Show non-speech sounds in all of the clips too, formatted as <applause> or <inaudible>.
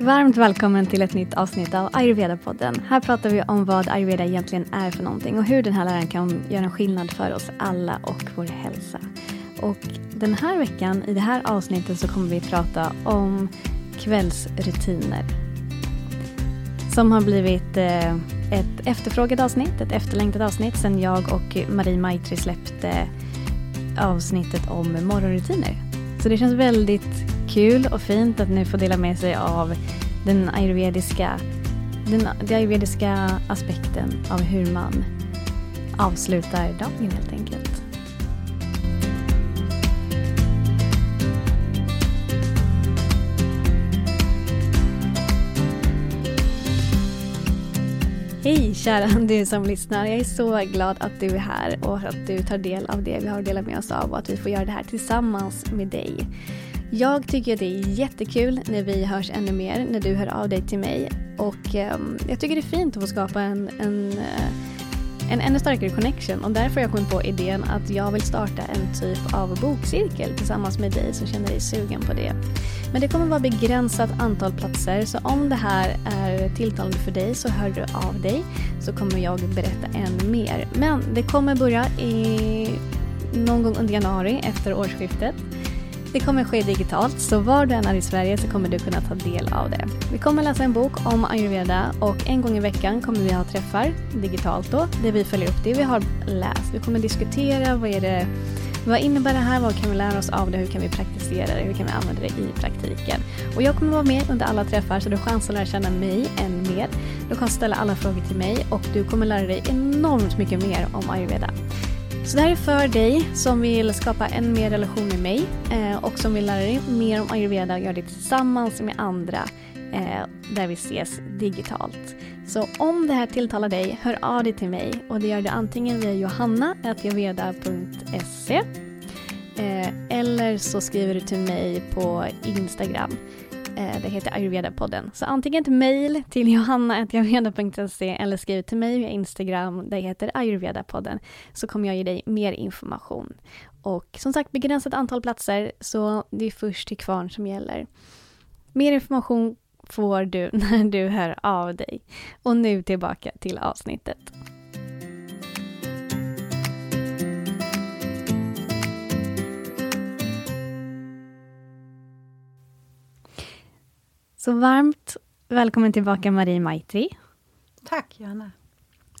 Varmt välkommen till ett nytt avsnitt av Ayurveda-podden. Här pratar vi om vad ayurveda egentligen är för någonting och hur den här läran kan göra en skillnad för oss alla och vår hälsa. Och den här veckan, i det här avsnittet, så kommer vi prata om kvällsrutiner. Som har blivit eh, ett efterfrågat avsnitt, ett efterlängtat avsnitt sen jag och Marie Maitri släppte eh, avsnittet om morgonrutiner. Så det känns väldigt kul och fint att nu få dela med sig av den ayurvediska, den, den ayurvediska aspekten av hur man avslutar dagen helt enkelt. Hej kära <laughs> du som lyssnar. Jag är så glad att du är här och att du tar del av det vi har delat med oss av och att vi får göra det här tillsammans med dig. Jag tycker att det är jättekul när vi hörs ännu mer, när du hör av dig till mig. Och eh, jag tycker det är fint att få skapa en, en, eh, en ännu starkare connection. Och därför har jag kommit på idén att jag vill starta en typ av bokcirkel tillsammans med dig som känner dig sugen på det. Men det kommer vara begränsat antal platser, så om det här är tilltalande för dig så hör du av dig. Så kommer jag berätta än mer. Men det kommer börja i någon gång under januari efter årsskiftet. Det kommer ske digitalt, så var du än är i Sverige så kommer du kunna ta del av det. Vi kommer läsa en bok om ayurveda och en gång i veckan kommer vi ha träffar, digitalt då, där vi följer upp det vi har läst. Vi kommer diskutera vad är det vad innebär det här? Vad kan vi lära oss av det? Hur kan vi praktisera det? Hur kan vi använda det i praktiken? Och jag kommer vara med under alla träffar så du har chans att lära känna mig än mer. Du kan ställa alla frågor till mig och du kommer lära dig enormt mycket mer om ayurveda. Så det här är för dig som vill skapa en mer relation med mig eh, och som vill lära dig mer om ayurveda och göra det tillsammans med andra eh, där vi ses digitalt. Så om det här tilltalar dig, hör av dig till mig och det gör du antingen via johanna.ayurveda.se eh, eller så skriver du till mig på Instagram. Eh, det heter Ayurveda-podden. Så antingen ett mejl till johanna.ayurveda.se eller skriv till mig via Instagram. Det heter Ayurveda-podden. Så kommer jag ge dig mer information. Och som sagt begränsat antal platser så det är först till kvarn som gäller. Mer information får du <laughs> när du hör av dig. Och nu tillbaka till avsnittet. Så varmt välkommen tillbaka Marie Maitri. Tack Johanna.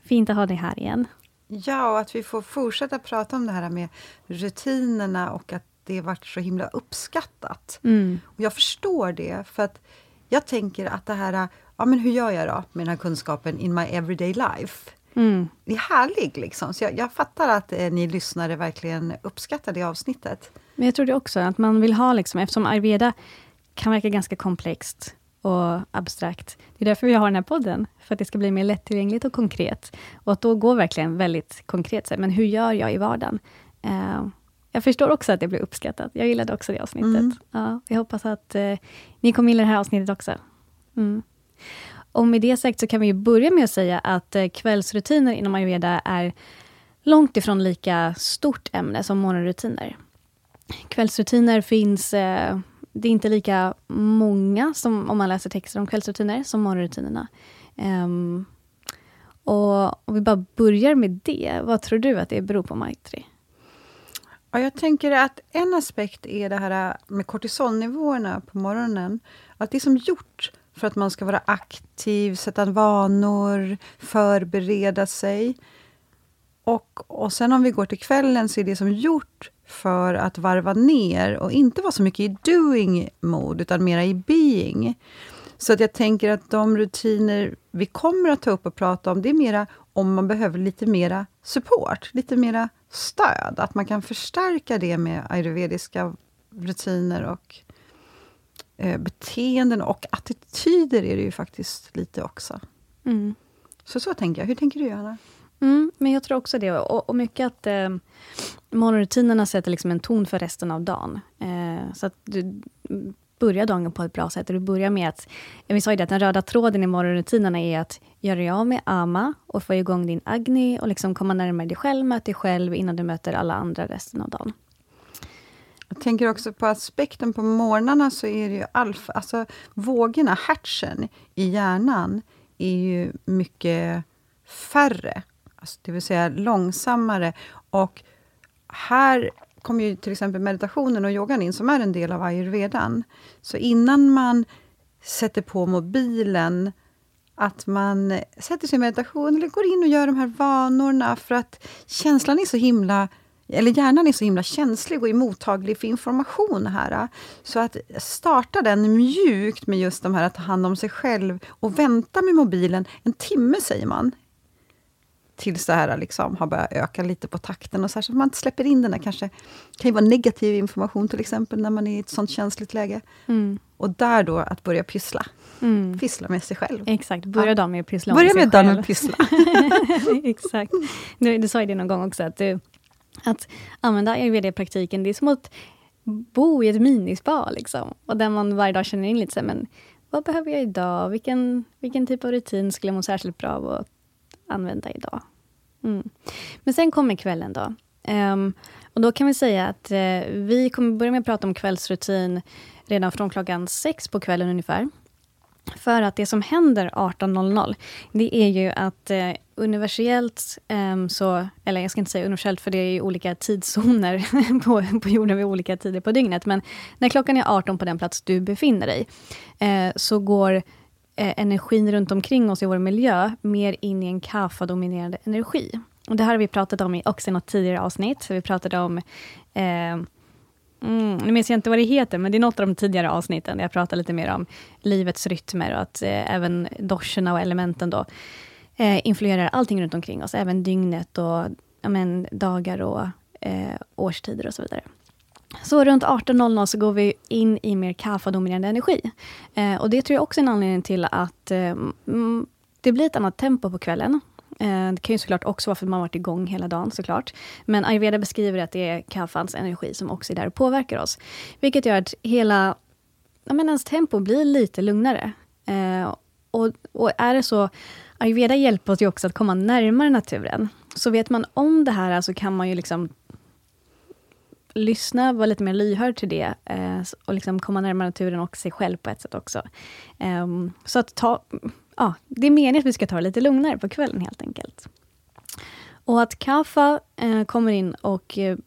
Fint att ha dig här igen. Ja, och att vi får fortsätta prata om det här med rutinerna och att det varit så himla uppskattat. Mm. Och jag förstår det, för att jag tänker att det här, ja men hur gör jag då med den här kunskapen in my everyday life? Mm. Det är härlig liksom, så jag, jag fattar att eh, ni lyssnare verkligen uppskattar det avsnittet. Men jag tror det också, att man vill ha, liksom, eftersom ayurveda kan verka ganska komplext och abstrakt. Det är därför vi har den här podden, för att det ska bli mer lättillgängligt och konkret. Och att då gå verkligen väldigt konkret, så, men hur gör jag i vardagen? Uh, jag förstår också att det blir uppskattat. Jag gillade också det avsnittet. Mm. Ja, jag hoppas att uh, ni kommer gilla det här avsnittet också. Mm. Och med det sagt så kan vi ju börja med att säga att uh, kvällsrutiner inom ayurveda är långt ifrån lika stort ämne som morgonrutiner. Kvällsrutiner finns det är inte lika många, som om man läser texter om kvällsrutiner, som morgonrutinerna. Um, och om vi bara börjar med det, vad tror du att det beror på, Maitri? Ja, jag tänker att en aspekt är det här med kortisolnivåerna på morgonen. Att det är som gjort för att man ska vara aktiv, sätta vanor, förbereda sig. Och, och sen om vi går till kvällen så är det som gjort för att varva ner och inte vara så mycket i doing mode utan mera i being. Så att jag tänker att de rutiner vi kommer att ta upp och prata om, det är mera om man behöver lite mera support, lite mera stöd. Att man kan förstärka det med ayurvediska rutiner och eh, beteenden och attityder är det ju faktiskt lite också. Mm. Så så tänker jag. Hur tänker du, Johanna? Mm, men jag tror också det. Och, och mycket att eh, morgonrutinerna sätter liksom en ton för resten av dagen. Eh, så att du mm, börjar dagen på ett bra sätt. Och du börjar med att, eh, vi sa ju det, att den röda tråden i morgonrutinerna är att göra dig av med ama och få igång din agni och liksom komma närmare dig själv, möta dig själv innan du möter alla andra resten av dagen. Jag tänker också på aspekten på morgnarna så är det ju alfa, alltså vågorna, hertzen i hjärnan är ju mycket färre. Det vill säga långsammare. Och här kommer ju till exempel meditationen och yogan in, som är en del av ayurvedan. Så innan man sätter på mobilen, att man sätter sig i meditation eller går in och gör de här vanorna, för att känslan är så himla eller hjärnan är så himla känslig och är mottaglig för information här. Så att starta den mjukt med just de här att ta hand om sig själv och vänta med mobilen en timme, säger man. Tills det här liksom har börjat öka lite på takten. och Så, här, så att man inte släpper in den där kanske, kan ju vara negativ information till exempel, när man är i ett sånt känsligt läge. Mm. Och där då att börja pyssla. Mm. Pyssla med sig själv. Exakt, börja Ja. dagen med att pyssla om Börja med dagen med att pyssla. <laughs> Exakt. Du, du sa ju det någon gång också, att, du, att använda ayurveda i praktiken, det är som att bo i ett minispa. Liksom. Och där man varje dag känner in lite så här, men vad behöver jag idag? Vilken, vilken typ av rutin skulle jag må särskilt bra av använda idag? Mm. Men sen kommer kvällen då. Um, och då kan vi säga att uh, vi kommer börja med att prata om kvällsrutin redan från klockan sex på kvällen ungefär. För att det som händer 18.00, det är ju att eh, universellt, eh, så, eller jag ska inte säga universellt, för det är ju olika tidszoner <laughs> på, på jorden vid olika tider på dygnet. Men när klockan är 18 på den plats du befinner dig, eh, så går Eh, energin runt omkring oss i vår miljö mer in i en kaffa-dominerande energi. Och det här har vi pratat om i också i något tidigare avsnitt. Vi pratade om eh, Mm, nu minns jag inte vad det heter, men det är något av de tidigare avsnitten, där jag pratar lite mer om livets rytmer och att eh, även doscherna och elementen då eh, influerar allting runt omkring oss, även dygnet och ja, men, dagar och eh, årstider och så vidare. Så runt 18.00 så går vi in i mer kaffa-dominerande energi. Eh, och det tror jag också är en anledning till att eh, det blir ett annat tempo på kvällen. Eh, Det kan ju såklart också vara för att man varit igång hela dagen såklart. Men ayurveda beskriver att det är kaffans energi som också är där och påverkar oss. Vilket gör att hela ja, men ens tempo blir lite lugnare. Eh, och, och är det så, ayurveda hjälper oss ju också att komma närmare naturen. Så vet man om det här så kan man ju liksom lyssna, vara lite mer lyhörd till det eh, och liksom komma närmare naturen och sig själv på ett sätt också. Eh, så att ta, ja, det är meningen att vi ska ta det lite lugnare på kvällen helt enkelt. Och att kaffe eh, kommer in och eh,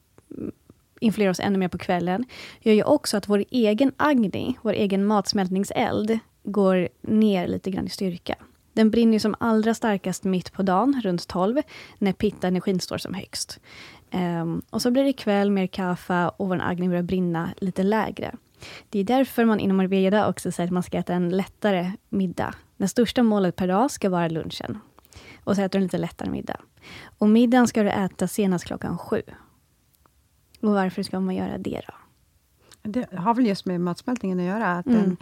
influerar oss ännu mer på kvällen, gör ju också att vår egen agni, vår egen matsmältningseld, går ner lite grann i styrka. Den brinner ju som allra starkast mitt på dagen, runt 12, när pitta-energin står som högst. Ehm, och så blir det kväll, mer kaffe och vår agni börjar brinna lite lägre. Det är därför man inom ayurveda också säger att man ska äta en lättare middag. Det största målet per dag ska vara lunchen. Och så äter du en lite lättare middag. Och middagen ska du äta senast klockan sju. Och varför ska man göra det då? Det har väl just med matsmältningen att göra, att Mm. den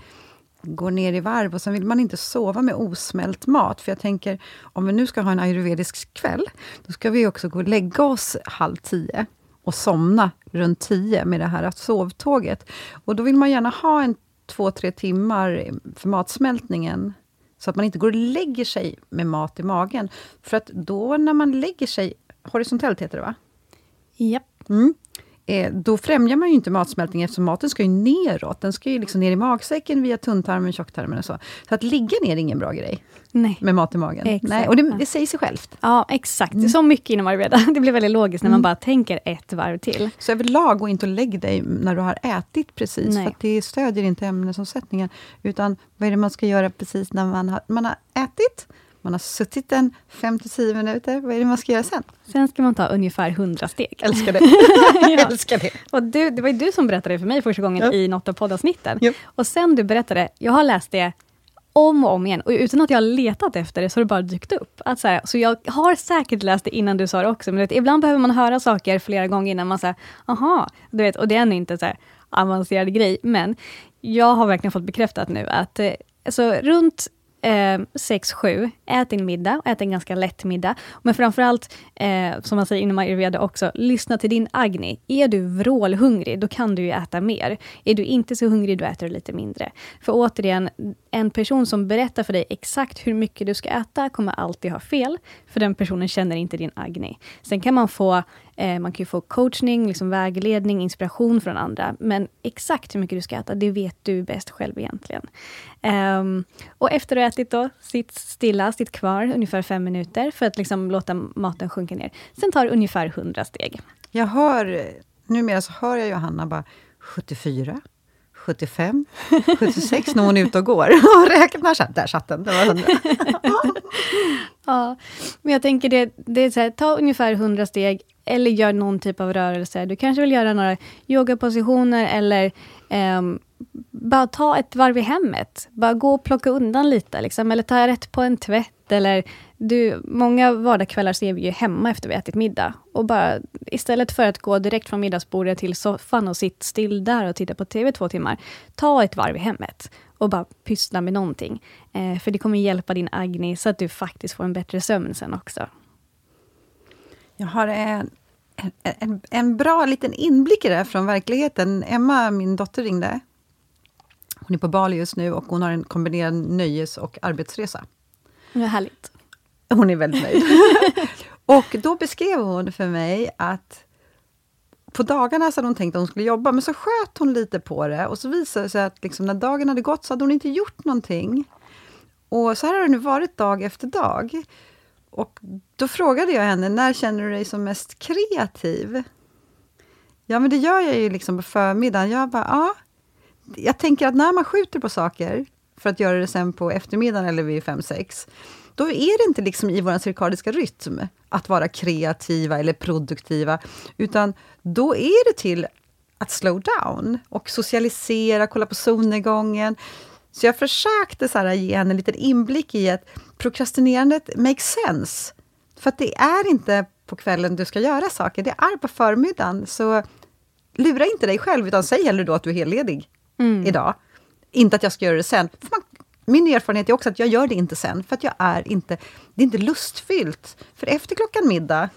går ner i varv och sen vill man inte sova med osmält mat. För jag tänker, om vi nu ska ha en ayurvedisk kväll, då ska vi också gå och lägga oss halv tio och somna runt tio med det här sovtåget. Och då vill man gärna ha en två, tre timmar för matsmältningen, så att man inte går och lägger sig med mat i magen. För att då när man lägger sig, horisontellt heter det va? Japp. Mm. Eh, då främjar man ju inte matsmältningen, eftersom maten ska ju neråt. Den ska ju liksom ner i magsäcken via tunntarmen, tjocktarmen och så. Så att ligga ner är ingen bra grej, Nej. med mat i magen. Exakt. Nej, och det, det säger sig självt. Ja, exakt. Är så mycket inom ayurveda. <laughs> Det blir väldigt logiskt när man bara tänker ett varv till. Så överlag, gå inte och lägg dig när du har ätit precis, Nej. för att det stödjer inte ämnesomsättningen. Utan vad är det man ska göra precis när man har, man har ätit? Man har suttit en 5-10 minuter. Vad är det man ska göra sen? Sen ska man ta ungefär 100 steg. Älskar det. <laughs> Ja. Älskar det. Och du, det var ju du som berättade för mig första gången Ja. i något av poddavsnitten. Ja. Och sen du berättade, jag har läst det om och om igen. Och utan att jag har letat efter det, så har det bara dykt upp. Att så, här, så jag har säkert läst det innan du sa det också, men vet, ibland behöver man höra saker flera gånger innan man säger, aha, du vet, och det är inte så här, avancerad grej, men jag har verkligen fått bekräftat nu att eh, alltså, runt eh, 6-7, ät din middag, ät en ganska lätt middag. Men framförallt, eh, som man säger inom ayurveda också, lyssna till din agni. Är du vrålhungrig, då kan du ju äta mer. Är du inte så hungrig, då äter du lite mindre. För återigen, en person som berättar för dig exakt hur mycket du ska äta, kommer alltid ha fel, för den personen känner inte din agni. Sen kan man få Eh, man kan få coachning, liksom vägledning, inspiration från andra. Men exakt hur mycket du ska äta, det vet du bäst själv egentligen. Um, och efter att ha ätit då, sitt stilla, sitt kvar ungefär fem minuter för att liksom låta maten sjunka ner. Sen tar det ungefär 100 steg. Jag hör, numera så hör jag Johanna bara 74, 75, 76 när hon är ute och går <laughs> och räknar. Där satt den. Det var 100. <laughs> ja, men jag tänker det, det är så här, ta ungefär 100 steg eller gör någon typ av rörelse. Du kanske vill göra några yogapositioner eller eh, bara ta ett varv i hemmet. Bara gå och plocka undan lite, liksom. eller ta rätt på en tvätt. Eller du, många vardagskvällar ser vi ju hemma efter vi ätit middag. Och bara, istället för att gå direkt från middagsbordet till soffan och sitta still där och titta på TV två timmar, ta ett varv i hemmet och bara pyssla med någonting. Eh, för det kommer hjälpa din Agni så att du faktiskt får en bättre sömn sen också. Jag har en, en, en bra liten inblick i det från verkligheten. Emma, min dotter, ringde. Hon är på Bali just nu och hon har en kombinerad nöjes och arbetsresa. Ja, härligt. Hon är väldigt nöjd. <laughs> och då beskrev hon för mig att på dagarna så hade hon tänkt att hon skulle jobba, men så sköt hon lite på det och så visade det sig att liksom när dagen hade gått så hade hon inte gjort någonting. Och så här har det nu varit dag efter dag. Och då frågade jag henne, när känner du dig som mest kreativ? Ja, men det gör jag ju liksom på förmiddagen. Jag bara, ja. Jag tänker att när man skjuter på saker, för att göra det sen på eftermiddagen eller vid 5-6, då är det inte liksom i vår cirkadiska rytm att vara kreativa eller produktiva, utan då är det till att slow down och socialisera, kolla på solnedgången. Så jag försökte så här, ge henne en liten inblick i att prokrastinerandet makes sense. För att det är inte på kvällen du ska göra saker, det är på förmiddagen. Så lura inte dig själv, utan säg hellre då att du är helledig mm. idag. Inte att jag ska göra det sen. Man, min erfarenhet är också att jag gör det inte sen, för att jag är inte... Det är inte lustfyllt. För efter klockan middag,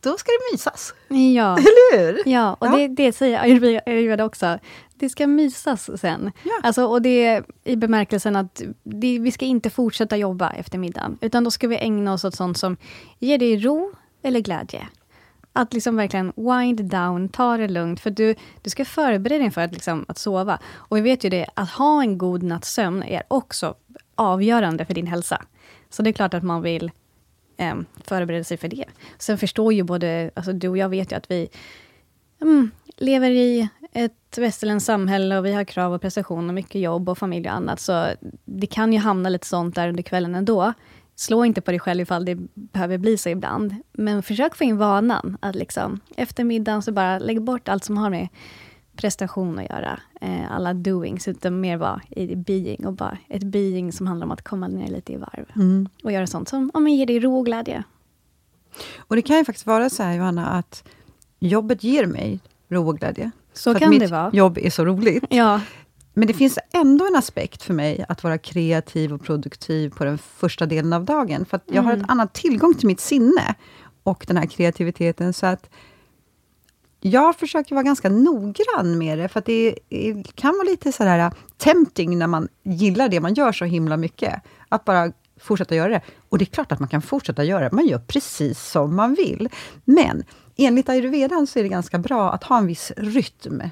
då ska det mysas. Ja. <laughs> Eller hur? Ja, och ja. Det, det säger ayurveda också. Det ska mysas sen. Ja. Alltså, och det i bemärkelsen att det, vi ska inte fortsätta jobba efter middagen, utan då ska vi ägna oss åt sånt som ger dig ro eller glädje. Att liksom verkligen wind down, ta det lugnt, för du, du ska förbereda dig för att, liksom, att sova. Och vi vet ju det, att ha en god natts sömn är också avgörande för din hälsa. Så det är klart att man vill eh, förbereda sig för det. Sen förstår ju både, alltså du och jag vet ju att vi mm, lever i ett västerländskt samhälle och vi har krav och prestation och mycket jobb och familj och annat. Så det kan ju hamna lite sånt där under kvällen ändå. Slå inte på dig själv ifall det behöver bli så ibland. Men försök få in vanan att liksom, efter middagen så bara lägg bort allt som har med prestation att göra. Eh, alla doings, utan mer vara i being och bara ett being som handlar om att komma ner lite i varv. Mm. Och göra sånt som om ger dig ro och glädje. Och det kan ju faktiskt vara så här, Johanna, att jobbet ger mig ro och glädje. Så kan det vara. mitt jobb är så roligt. Ja. Men det finns ändå en aspekt för mig att vara kreativ och produktiv på den första delen av dagen. För jag mm. har ett annat tillgång till mitt sinne och den här kreativiteten. Så att jag försöker vara ganska noggrann med det, för att det, kan vara lite sådär äh, tempting när man gillar det man gör så himla mycket. Att bara fortsätta göra det. Och det är klart att man kan fortsätta göra det, man gör precis som man vill. Men enligt ayurvedan så är det ganska bra att ha en viss rytm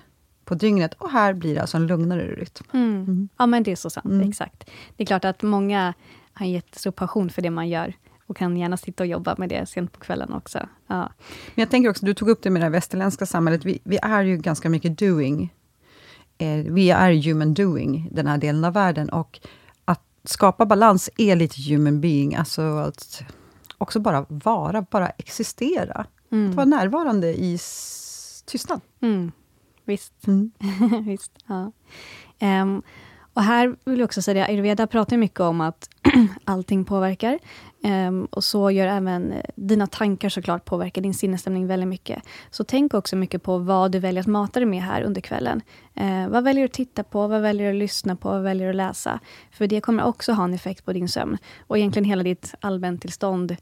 på dygnet. Och här blir det alltså en lugnare rytm. Mm. Mm. Ja, men det är så sant. Mm. Exakt. Det är klart att många har en jättestor passion för det man gör och kan gärna sitta och jobba med det sent på kvällen också. Ja. Men jag tänker också, du tog upp det med det västerländska samhället. Vi, vi är ju ganska mycket doing. Eh, vi är human doing, den här delen av världen. Och att skapa balans är lite human being. Alltså att också bara vara, bara existera. Mm. Att vara närvarande i tystnad. Mm. Visst. Mm. <laughs> Visst ja. Um, Och här vill jag också säga, ayurveda pratar mycket om att <clears throat> allting påverkar. Um, och så gör även eh, dina tankar såklart påverkar din sinnesstämning väldigt mycket. Så tänk också mycket på vad du väljer att mata dig med här under kvällen. Uh, vad väljer du att titta på? Vad väljer du att lyssna på? Vad väljer du att läsa? För det kommer också ha en effekt på din sömn. Och egentligen hela ditt allmäntillstånd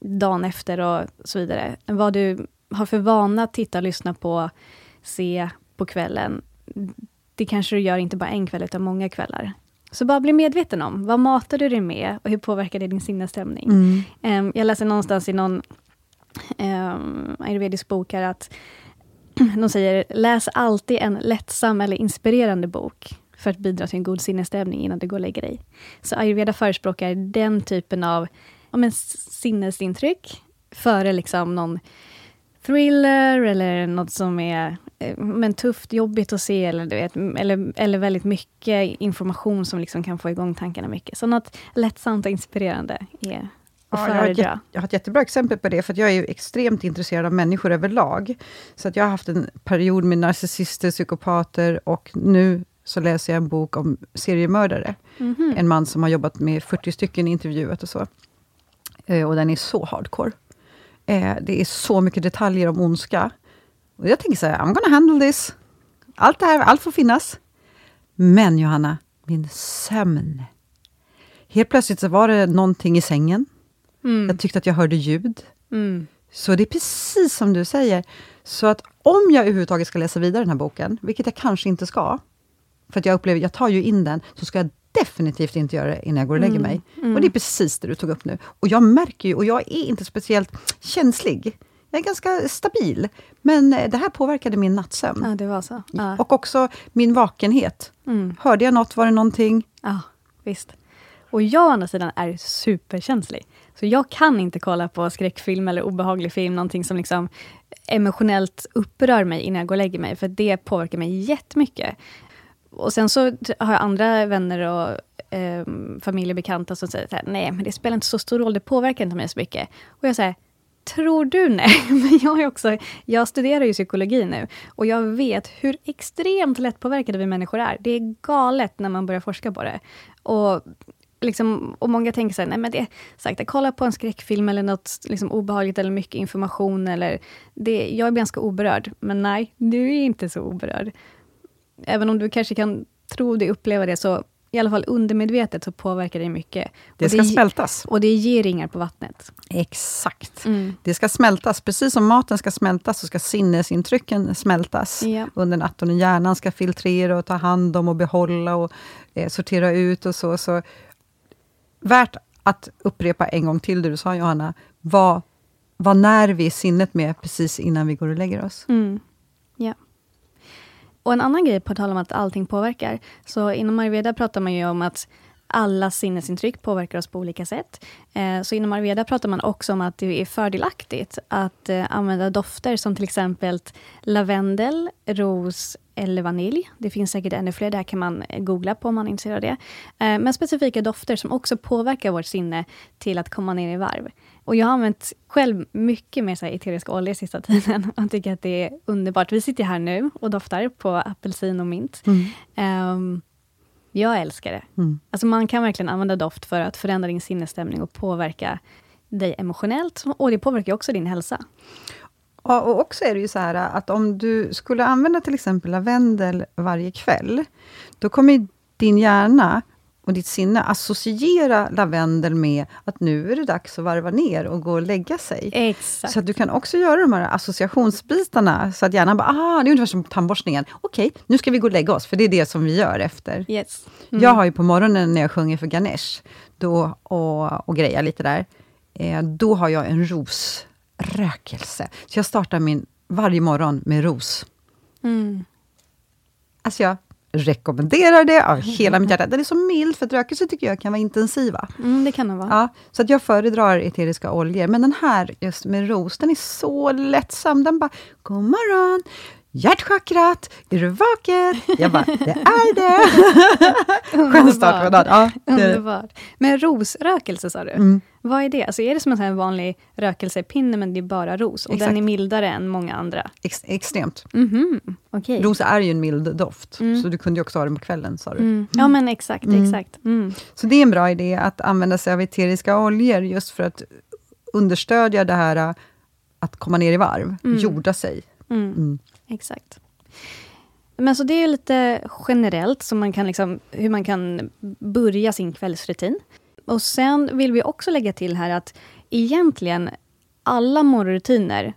dagen efter och så vidare. Vad du har för vana att titta, lyssna på, se på kvällen. Det kanske du gör inte bara en kväll, utan många kvällar. Så bara bli medveten om, vad matar du dig med och hur påverkar det din sinnesstämning? Mm. Um, jag läste någonstans i någon um, ayurvedisk bok här att <clears throat> de säger, läs alltid en lättsam eller inspirerande bok för att bidra till en god sinnesstämning innan du går och lägger dig. Så ayurveda förespråkar den typen av men, sinnesintryck före liksom någon thriller eller något som är eh, men tufft, jobbigt att se eller, du vet, eller, eller väldigt mycket information som liksom kan få igång tankarna mycket. Så något lättsamt och inspirerande är Ja, jag, har ett, jag har ett jättebra exempel på det, för jag är extremt intresserad av människor överlag. Så att jag har haft en period med narcissister, psykopater och nu så läser jag en bok om seriemördare. Mm -hmm. En man som har jobbat med 40 stycken intervjuat och så. Eh, och den är så hardcore. Eh, det är så mycket detaljer om ondska. Och jag tänker så här, I'm gonna handle this. Allt det här, allt får finnas. Men Johanna, min sömn. Helt plötsligt så var det någonting i sängen. Mm. Jag tyckte att jag hörde ljud. Mm. Så det är precis som du säger. Så att om jag överhuvudtaget ska läsa vidare den här boken, vilket jag kanske inte ska, för att jag upplever, jag tar ju in den, så ska jag definitivt inte göra det innan jag går och lägger mm. mig. Mm. Och det är precis det du tog upp nu. Och jag märker ju, och jag är inte speciellt känslig. Jag är ganska stabil. Men eh, det här påverkade min nattsömn. Ja, det var så. Ja. Och också min vakenhet. Mm. Hörde jag något? Var det någonting? Ja, visst. Och jag å andra sidan är superkänslig. Så jag kan inte kolla på skräckfilm eller obehaglig film, någonting som liksom emotionellt upprör mig innan jag går och lägger mig, för det påverkar mig jättemycket och sen så har jag andra vänner och eh, familjebekanta som säger här, nej, men det spelar inte så stor roll, det påverkar inte mig så mycket. Och jag säger, tror du nej? <laughs> Men jag, är också, jag studerar ju psykologi nu och jag vet hur extremt lättpåverkade vi människor är. Det är galet när man börjar forska på det. Och Liksom, och många tänker så här, nej men det är sagt, kolla på en skräckfilm eller något liksom, obehagligt eller mycket information. Eller det, jag är ganska oberörd, men nej, du är inte så oberörd även om du kanske kan tro det, uppleva det, så i alla fall undermedvetet så påverkar det mycket. Det ska det, smältas. Och det ger ringar på vattnet. Exakt. Mm. Det ska smältas. Precis som maten ska smältas, så ska sinnesintrycken smältas ja. under natten. Och hjärnan ska filtrera och ta hand om och behålla och eh, sortera ut och så. så. Värt att upprepa en gång till det du sa Johanna. Vad, vad när vi sinnet med precis innan vi går och lägger oss? Mm. Ja. Och en annan grej, på tal om att allting påverkar. Så inom ayurveda pratar man ju om att alla sinnesintryck påverkar oss på olika sätt. Eh, så inom ayurveda pratar man också om att det är fördelaktigt att eh, använda dofter som till exempel lavendel, ros eller vanilj. Det finns säkert ännu fler, det här kan man eh, googla på om man är intresserad av det. Men specifika dofter som också påverkar vårt sinne till att komma ner i varv. Och jag har använt själv mycket mer så här eteriska oljor sista tiden och tycker att det är underbart. Vi sitter här nu och doftar på apelsin och mint. Mm. Um, jag älskar det. Mm. Alltså man kan verkligen använda doft för att förändra din sinnesstämning och påverka dig emotionellt. Och det påverkar också din hälsa. Ja, och också är det ju så här att om du skulle använda till exempel lavendel varje kväll, då kommer din hjärna och ditt sinne associera lavendel med att nu är det dags att varva ner och gå och lägga sig. Exakt. Så att du kan också göra de här associationsbitarna, så att hjärnan bara, ah, det är ungefär som tandborstningen. Okej, okay, nu ska vi gå och lägga oss, för det är det som vi gör efter. Yes. Mm. Jag har ju på morgonen när jag sjunger för Ganesh, då, och, och grejar lite där, eh, då har jag en rosrökelse. Så jag startar min varje morgon med ros. Mm. Alltså jag rekommenderar det av hela mitt hjärta. Den är så mild, för att rökelser tycker jag kan vara intensiva. Mm, det kan den vara. Ja, så att jag föredrar eteriska oljor. Men den här, just med ros, den är så lättsam. Den bara, god morgon! Hjärtchakrat, är du vaken? Jag bara, det är det! <laughs> Skön start på dagen. Ja. Underbart. Men rosrökelse sa du. Mm. Vad är det? Alltså är det som en sån vanlig rökelsepinne, men det är bara ros? Och Exakt. den är mildare än många andra? Ex extremt. Mhm, okej. Rosa är ju en mild doft, så du kunde ju också ha den på kvällen, sa du. Mm. Ja, men exakt, exakt. Mm. Så det är en bra idé att använda sig av eteriska oljor, just för att understödja det här äh, att komma ner i varv, jorda sig. Mm. Exakt. Men så det är lite generellt, så man kan liksom, hur man kan börja sin kvällsrutin. Och sen vill vi också lägga till här att egentligen alla morgonrutiner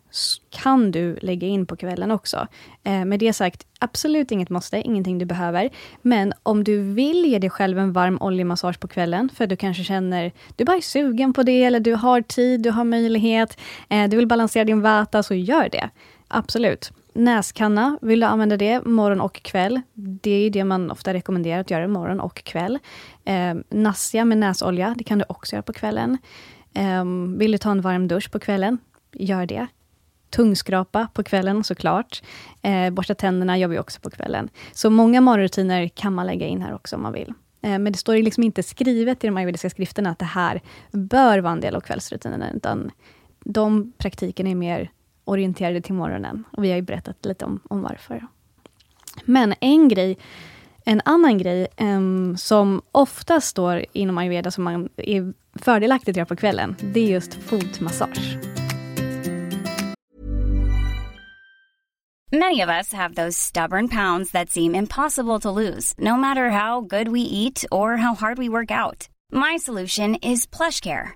kan du lägga in på kvällen också. Eh, med det sagt, absolut inget måste, ingenting du behöver. Men om du vill ge dig själv en varm oljemassage på kvällen, för du kanske känner, du bara är sugen på det, eller du har tid, du har möjlighet, eh, du vill balansera din vata, så gör det. Absolut. Näskanna, vill du använda det morgon och kväll? Det är det man ofta rekommenderar att göra morgon och kväll. Eh, nassia med näsolja, det kan du också göra på kvällen. Eh, vill du ta en varm dusch på kvällen? Gör det. Tungskrapa på kvällen såklart. Eh, borsta tänderna gör vi också på kvällen. Så många morgonrutiner kan man lägga in här också om man vill. Eh, men det står ju liksom inte skrivet i de ayurvediska skrifterna att det här bör vara en del av kvällsrutinerna, utan de praktikerna är mer orienterade till morgonen. Och vi har ju berättat lite om, om varför. Men en grej, en annan grej um, som ofta står inom ayurveda som man är fördelaktigt att göra på kvällen, det är just fotmassage. Many of us have those stubborn pounds that seem impossible to lose, no matter how good we eat or how hard we work out. My solution is plush care.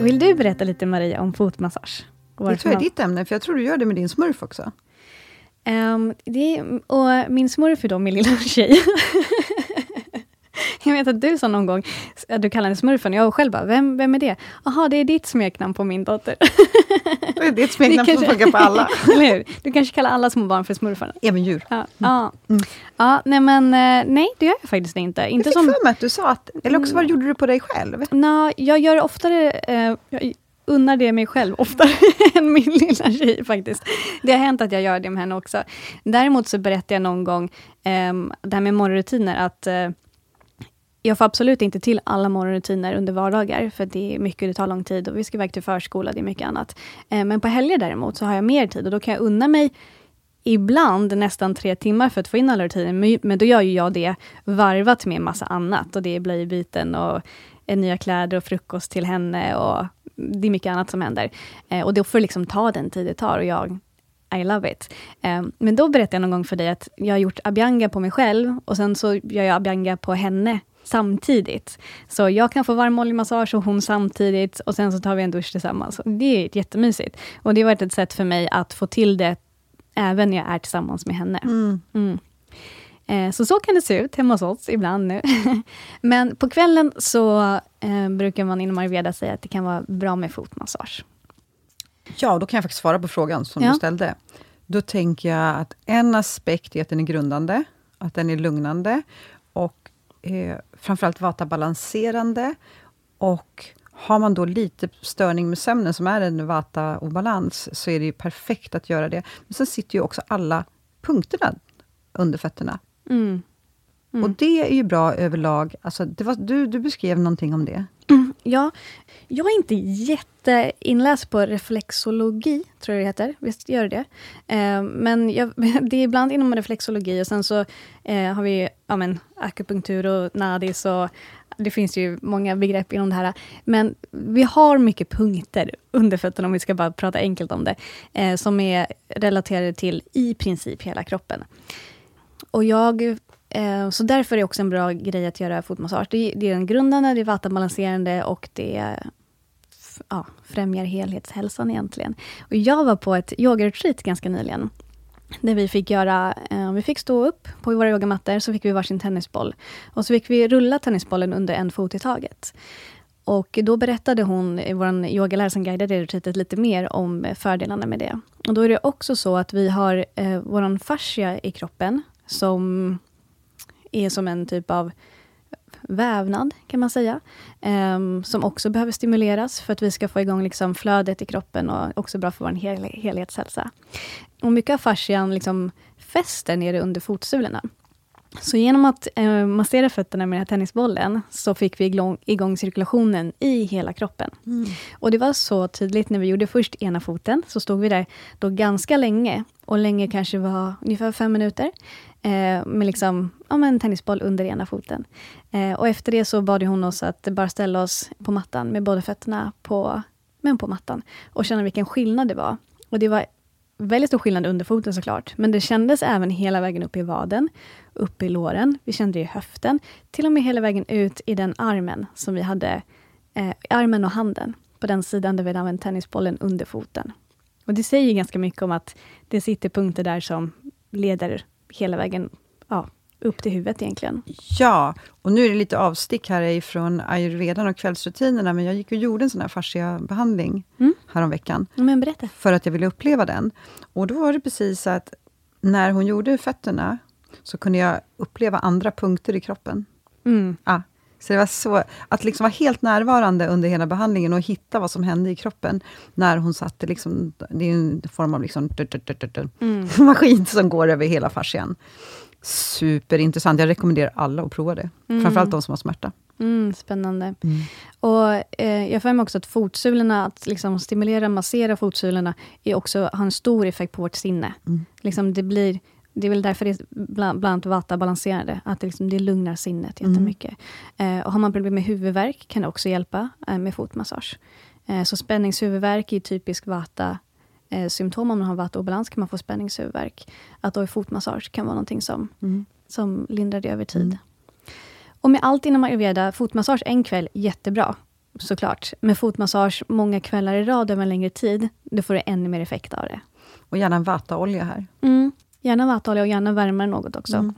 Vill du berätta lite Maria om fotmassage? Det tror jag är ditt ämne, för jag tror du gör det med din smurf också. Ehm, det, och min smurf då, min lilla tjej. <laughs> jag vet att du sa någon gång, du kallar henne smurfen, jag själv bara, vem, vem är det? Jaha, det är ditt smeknamn på min dotter. Det är ditt <laughs> smeknamn Det som kanske- funkar på alla. <laughs> Eller hur? Du kanske kallar alla små barn för smurfarna? Även djur. Ja, ja. ja nej men eh, nej, det gör jag faktiskt inte. Jag inte fick som, för mig att du sa att, eller också vad gjorde du på dig själv? Nå, jag gör oftare, eh, jag unnar det mig själv oftare <laughs> än min lilla tjej faktiskt. Det har hänt att jag gör det med henne också. Däremot så berättade jag någon gång, eh, det här med morgonrutiner, att eh, jag får absolut inte till alla morgonrutiner under vardagar, för det är mycket, det tar lång tid och vi ska iväg till förskola, det är mycket annat. Eh, men på helger däremot så har jag mer tid och då kan jag unna mig ibland nästan tre timmar för att få in alla rutiner, men, då gör ju jag det varvat med massa annat och det är blöjbyten och eh, nya kläder och frukost till henne och det är mycket annat som händer. Eh, och då får det liksom ta den tid det tar och jag I love it. Men då berättade jag någon gång för dig att jag har gjort abhyanga på mig själv och sen så gör jag abhyanga på henne samtidigt. Så jag kan få varm oljemassage och hon samtidigt och sen så tar vi en dusch tillsammans. Det är jättemysigt. Och det har varit ett sätt för mig att få till det även när jag är tillsammans med henne. Mm. Eh, Så så kan det se ut hemma hos oss ibland nu. <laughs> Men på kvällen så eh, brukar man inom ayurveda säga att det kan vara bra med fotmassage. Ja, då kan jag faktiskt svara på frågan som Ja. du ställde. Då tänker jag att en aspekt är att den är grundande, att den är lugnande eh, framförallt vata-balanserande. Och har man då lite störning med sömnen, som är en vata-obalans, så är det ju perfekt att göra det. Men sen sitter ju också alla punkterna under fötterna. Mm. Och det är ju bra överlag. Alltså, var, du, du beskrev någonting om det. Ja, jag är inte jätteinläst på reflexologi, tror jag det heter. Visst gör det eh, Men jag, <laughs> det är ibland inom reflexologi och sen så eh, har vi ja, men, akupunktur och nadis och det finns ju många begrepp inom det här. Men vi har mycket punkter under fötterna, om vi ska bara prata enkelt om det, eh, som är relaterade till i princip hela kroppen. Och jag Eh, så därför är det också en bra grej att göra fotmassage. Det, det är den grundande, det är vattenbalanserande och det ja, främjar helhetshälsan egentligen. Och jag var på ett yogaretreat ganska nyligen. Där vi fick göra, eh, vi fick stå upp på våra yogamattor, så fick vi varsin tennisboll. Och så fick vi rulla tennisbollen under en fot i taget. Och då berättade hon, vår yogalärare som guidade retreatet, lite mer om fördelarna med det. Och då är det också så att vi har eh, vår fascia i kroppen, som är som en typ av vävnad, kan man säga. Um, som också behöver stimuleras för att vi ska få igång liksom flödet i kroppen och också bra för vår hel helhetshälsa. Och mycket av fascian liksom fäster nere under fotsulorna. Så genom att eh, massera fötterna med den här tennisbollen, så fick vi igång, igång cirkulationen i hela kroppen. Mm. Och det var så tydligt när vi gjorde först ena foten, så stod vi där då ganska länge. Och länge kanske var ungefär fem minuter. Eh, med liksom, ja, en tennisboll under ena foten. Eh, och efter det så bad hon oss att bara ställa oss på mattan med båda fötterna på, men på mattan. Och känna vilken skillnad det var. Och det var väldigt stor skillnad under foten såklart. Men det kändes även hela vägen upp i vaden, upp i låren. Vi kände det i höften. Till och med hela vägen ut i den armen som vi hade, eh, armen och handen. På den sidan där vi hade använt tennisbollen under foten. Och det säger ganska mycket om att det sitter punkter där som leder hela vägen ja, upp till huvudet egentligen. Ja, och nu är det lite avstick här ifrån ayurvedan och kvällsrutinerna, men jag gick och gjorde en sån här fascia-behandling mm. häromveckan. Men berätta. För att jag ville uppleva den. Och då var det precis att när hon gjorde fötterna, så kunde jag uppleva andra punkter i kroppen. Mm. Ah, så det var så, att liksom vara helt närvarande under hela behandlingen och hitta vad som hände i kroppen, när hon satte, liksom, det är en form av liksom, mm. <laughs> maskin som går över hela fascian. Superintressant. Jag rekommenderar alla att prova det. Mm. Framförallt de som har smärta. Mm, spännande. Mm. Och eh, Jag får mig också att fotsulorna, att liksom stimulera, massera fotsulorna, är också, har en stor effekt på vårt sinne. Mm. Liksom det, blir, det är väl därför det är bland, bland vata balanserande, att det, liksom, det lugnar sinnet mm. jättemycket. Eh, och har man problem med huvudvärk, kan det också hjälpa eh, med fotmassage. Eh, så spänningshuvudvärk är typisk vata eh, symptom. Om man har vattobalans kan man få spänningshuvudvärk. Att då fotmassage kan vara någonting som, mm. som lindrar det över tid. Mm. Och med allt inom ayurveda, fotmassage en kväll, jättebra. Såklart. Med fotmassage många kvällar i rad över en längre tid, då får du ännu mer effekt av det. Och gärna vataolja här. Mm, gärna vataolja och gärna värmare något också. Mm.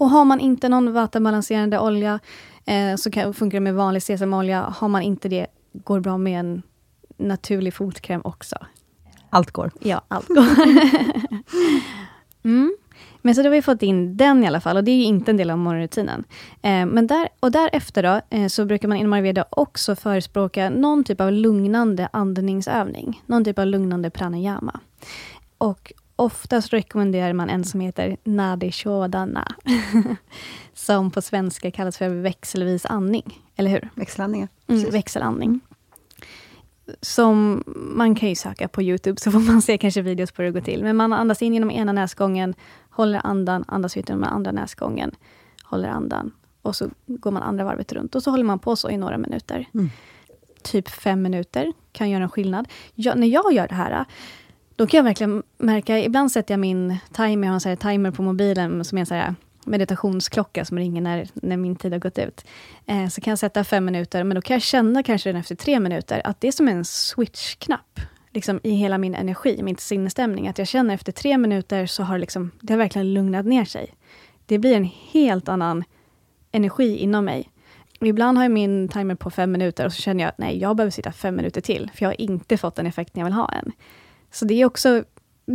Och har man inte någon vatabalanserande olja, eh, så kan, funkar det med vanlig sesamolja. Har man inte det, går det bra med en naturlig fotkräm också. Allt går. Ja, allt går. <laughs> mm. Men så då har vi fått in den i alla fall och det är inte en del av morgonrutinen. Eh, men där, och därefter då, eh, så brukar man inom Ayurveda också förespråka någon typ av lugnande andningsövning. Någon typ av lugnande pranayama. Och oftast rekommenderar man en som heter Nadi Shodana. <laughs> som på svenska kallas för växelvis andning. Eller hur? Växelandning, mm, Växelandning som man kan ju söka på Youtube, så får man se kanske videos på hur det går till. Men man andas in genom ena näsgången, håller andan, andas ut genom andra näsgången, håller andan. Och så går man andra varvet runt. Och så håller man på så i några minuter. Mm. Typ fem minuter kan göra en skillnad. Jag, när jag gör det här, då kan jag verkligen märka, ibland sätter jag min timer, jag har en timer på mobilen som är så här, meditationsklocka som ringer när, när min tid har gått ut. Eh, så kan jag sätta fem minuter, men då kan jag känna kanske redan efter tre minuter att det är som en switchknapp liksom, i hela min energi, min sinnesstämning. Att jag känner efter tre minuter så har liksom, det har verkligen lugnat ner sig. Det blir en helt annan energi inom mig. Ibland har jag min timer på fem minuter och så känner jag att nej, jag behöver sitta fem minuter till, för jag har inte fått den effekten jag vill ha än. Så det är också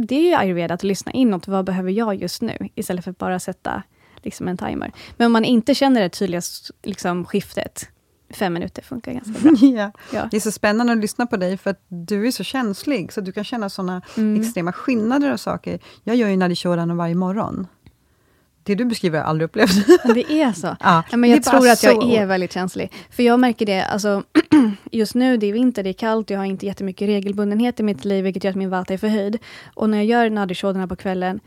det är ju ayurveda, att lyssna inåt. Vad behöver jag just nu? Istället för att bara sätta liksom en timer. Men om man inte känner det tydliga liksom, skiftet, fem minuter funkar ganska bra. <laughs> ja. ja. Det är så spännande att lyssna på dig, för att du är så känslig, så du kan känna såna mm. extrema skillnader och saker. Jag gör ju Nadi Shodan varje morgon. Det du beskriver har jag aldrig upplevt. <laughs> Det är så. Ja, Ja, men jag tror att jag så- är väldigt känslig. För jag märker det, alltså, <clears throat> just nu det är vinter, det är kallt, jag har inte jättemycket regelbundenhet i mitt liv, vilket gör att min vata är förhöjd. Och när jag gör nadirshodorna på kvällen,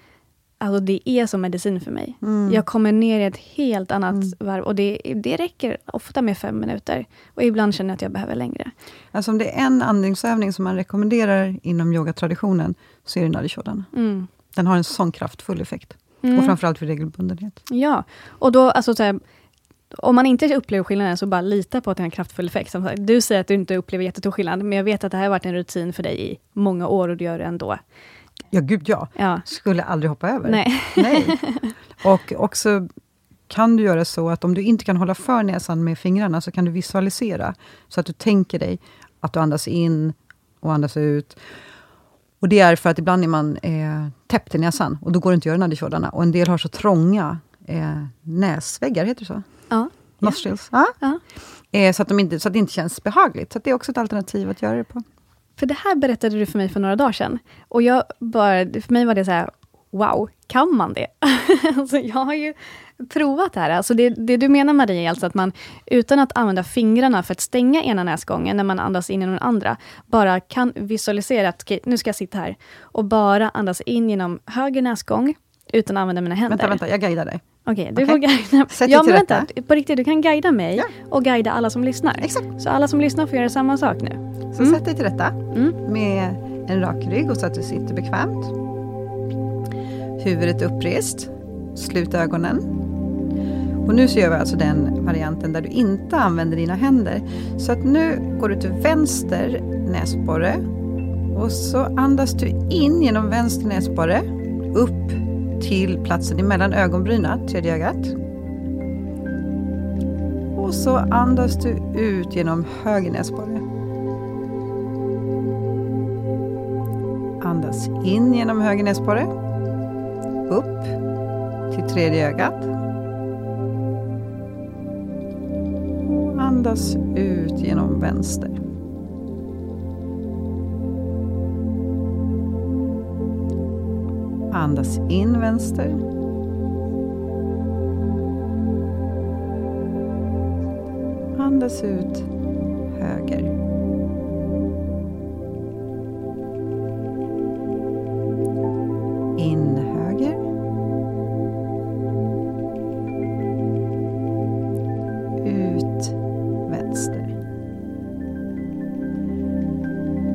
alltså det är som medicin för mig. Mm. Jag kommer ner i ett helt annat varv och det, det räcker ofta med fem minuter. Och ibland känner jag att jag behöver längre. Alltså om det är en andningsövning som man rekommenderar inom yogatraditionen, så är det Nadi. Mm. Den har en sån kraftfull effekt. Mm. Och framförallt för regelbundenhet. Ja, och då, alltså så här, om man inte upplever skillnaden, så bara lita på att det har en kraftfull effekt. Som sagt, Du säger att du inte upplever jättestor skillnad, men jag vet att det här har varit en rutin för dig i många år och du gör det ändå. Ja, gud ja. Ja. Skulle aldrig hoppa över. Nej. Nej. <laughs> Och också kan du göra så att om du inte kan hålla för näsan med fingrarna, så kan du visualisera. Så att du tänker dig att du andas in och andas ut. Och Det är för att ibland är man eh, täppt i näsan, och då går det inte att göra nadishoddarna. Och en del har så trånga eh, näsväggar, heter det så? Ja. Nostrils. Ja. Ja. Eh, så, att de inte, så att det inte känns behagligt. Så det är också ett alternativ att göra det på. För det här berättade du för mig för några dagar sedan. Och jag bara, för mig var det så här, wow, kan man det? <laughs> alltså jag har ju provat det här. Alltså det, det du menar Maria är alltså att man utan att använda fingrarna för att stänga ena näsgången när man andas in genom den andra, bara kan visualisera att okej, nu ska jag sitta här och bara andas in genom höger näsgång utan att använda mina händer. Vänta, vänta, jag guidar dig. Okej, du Okej. får guida. Sätt ja, men vänta, på riktigt, du kan guida mig Ja. och guida alla som lyssnar. Exakt. Så alla som lyssnar får göra samma sak nu. Så sätt dig till rätta Mm. med en rak rygg och så att du sitter bekvämt. Huvudet upprest. Slut ögonen. Och nu så gör vi alltså den varianten där du inte använder dina händer. Så att nu går du till vänster näsborre och så andas du in genom vänster näsborre upp till platsen emellan ögonbrynen, tredje ögat. Och så andas du ut genom höger näsborre. Andas in genom höger näsborre. Upp till tredje ögat. Och andas ut genom vänster. Andas in vänster. Andas ut höger.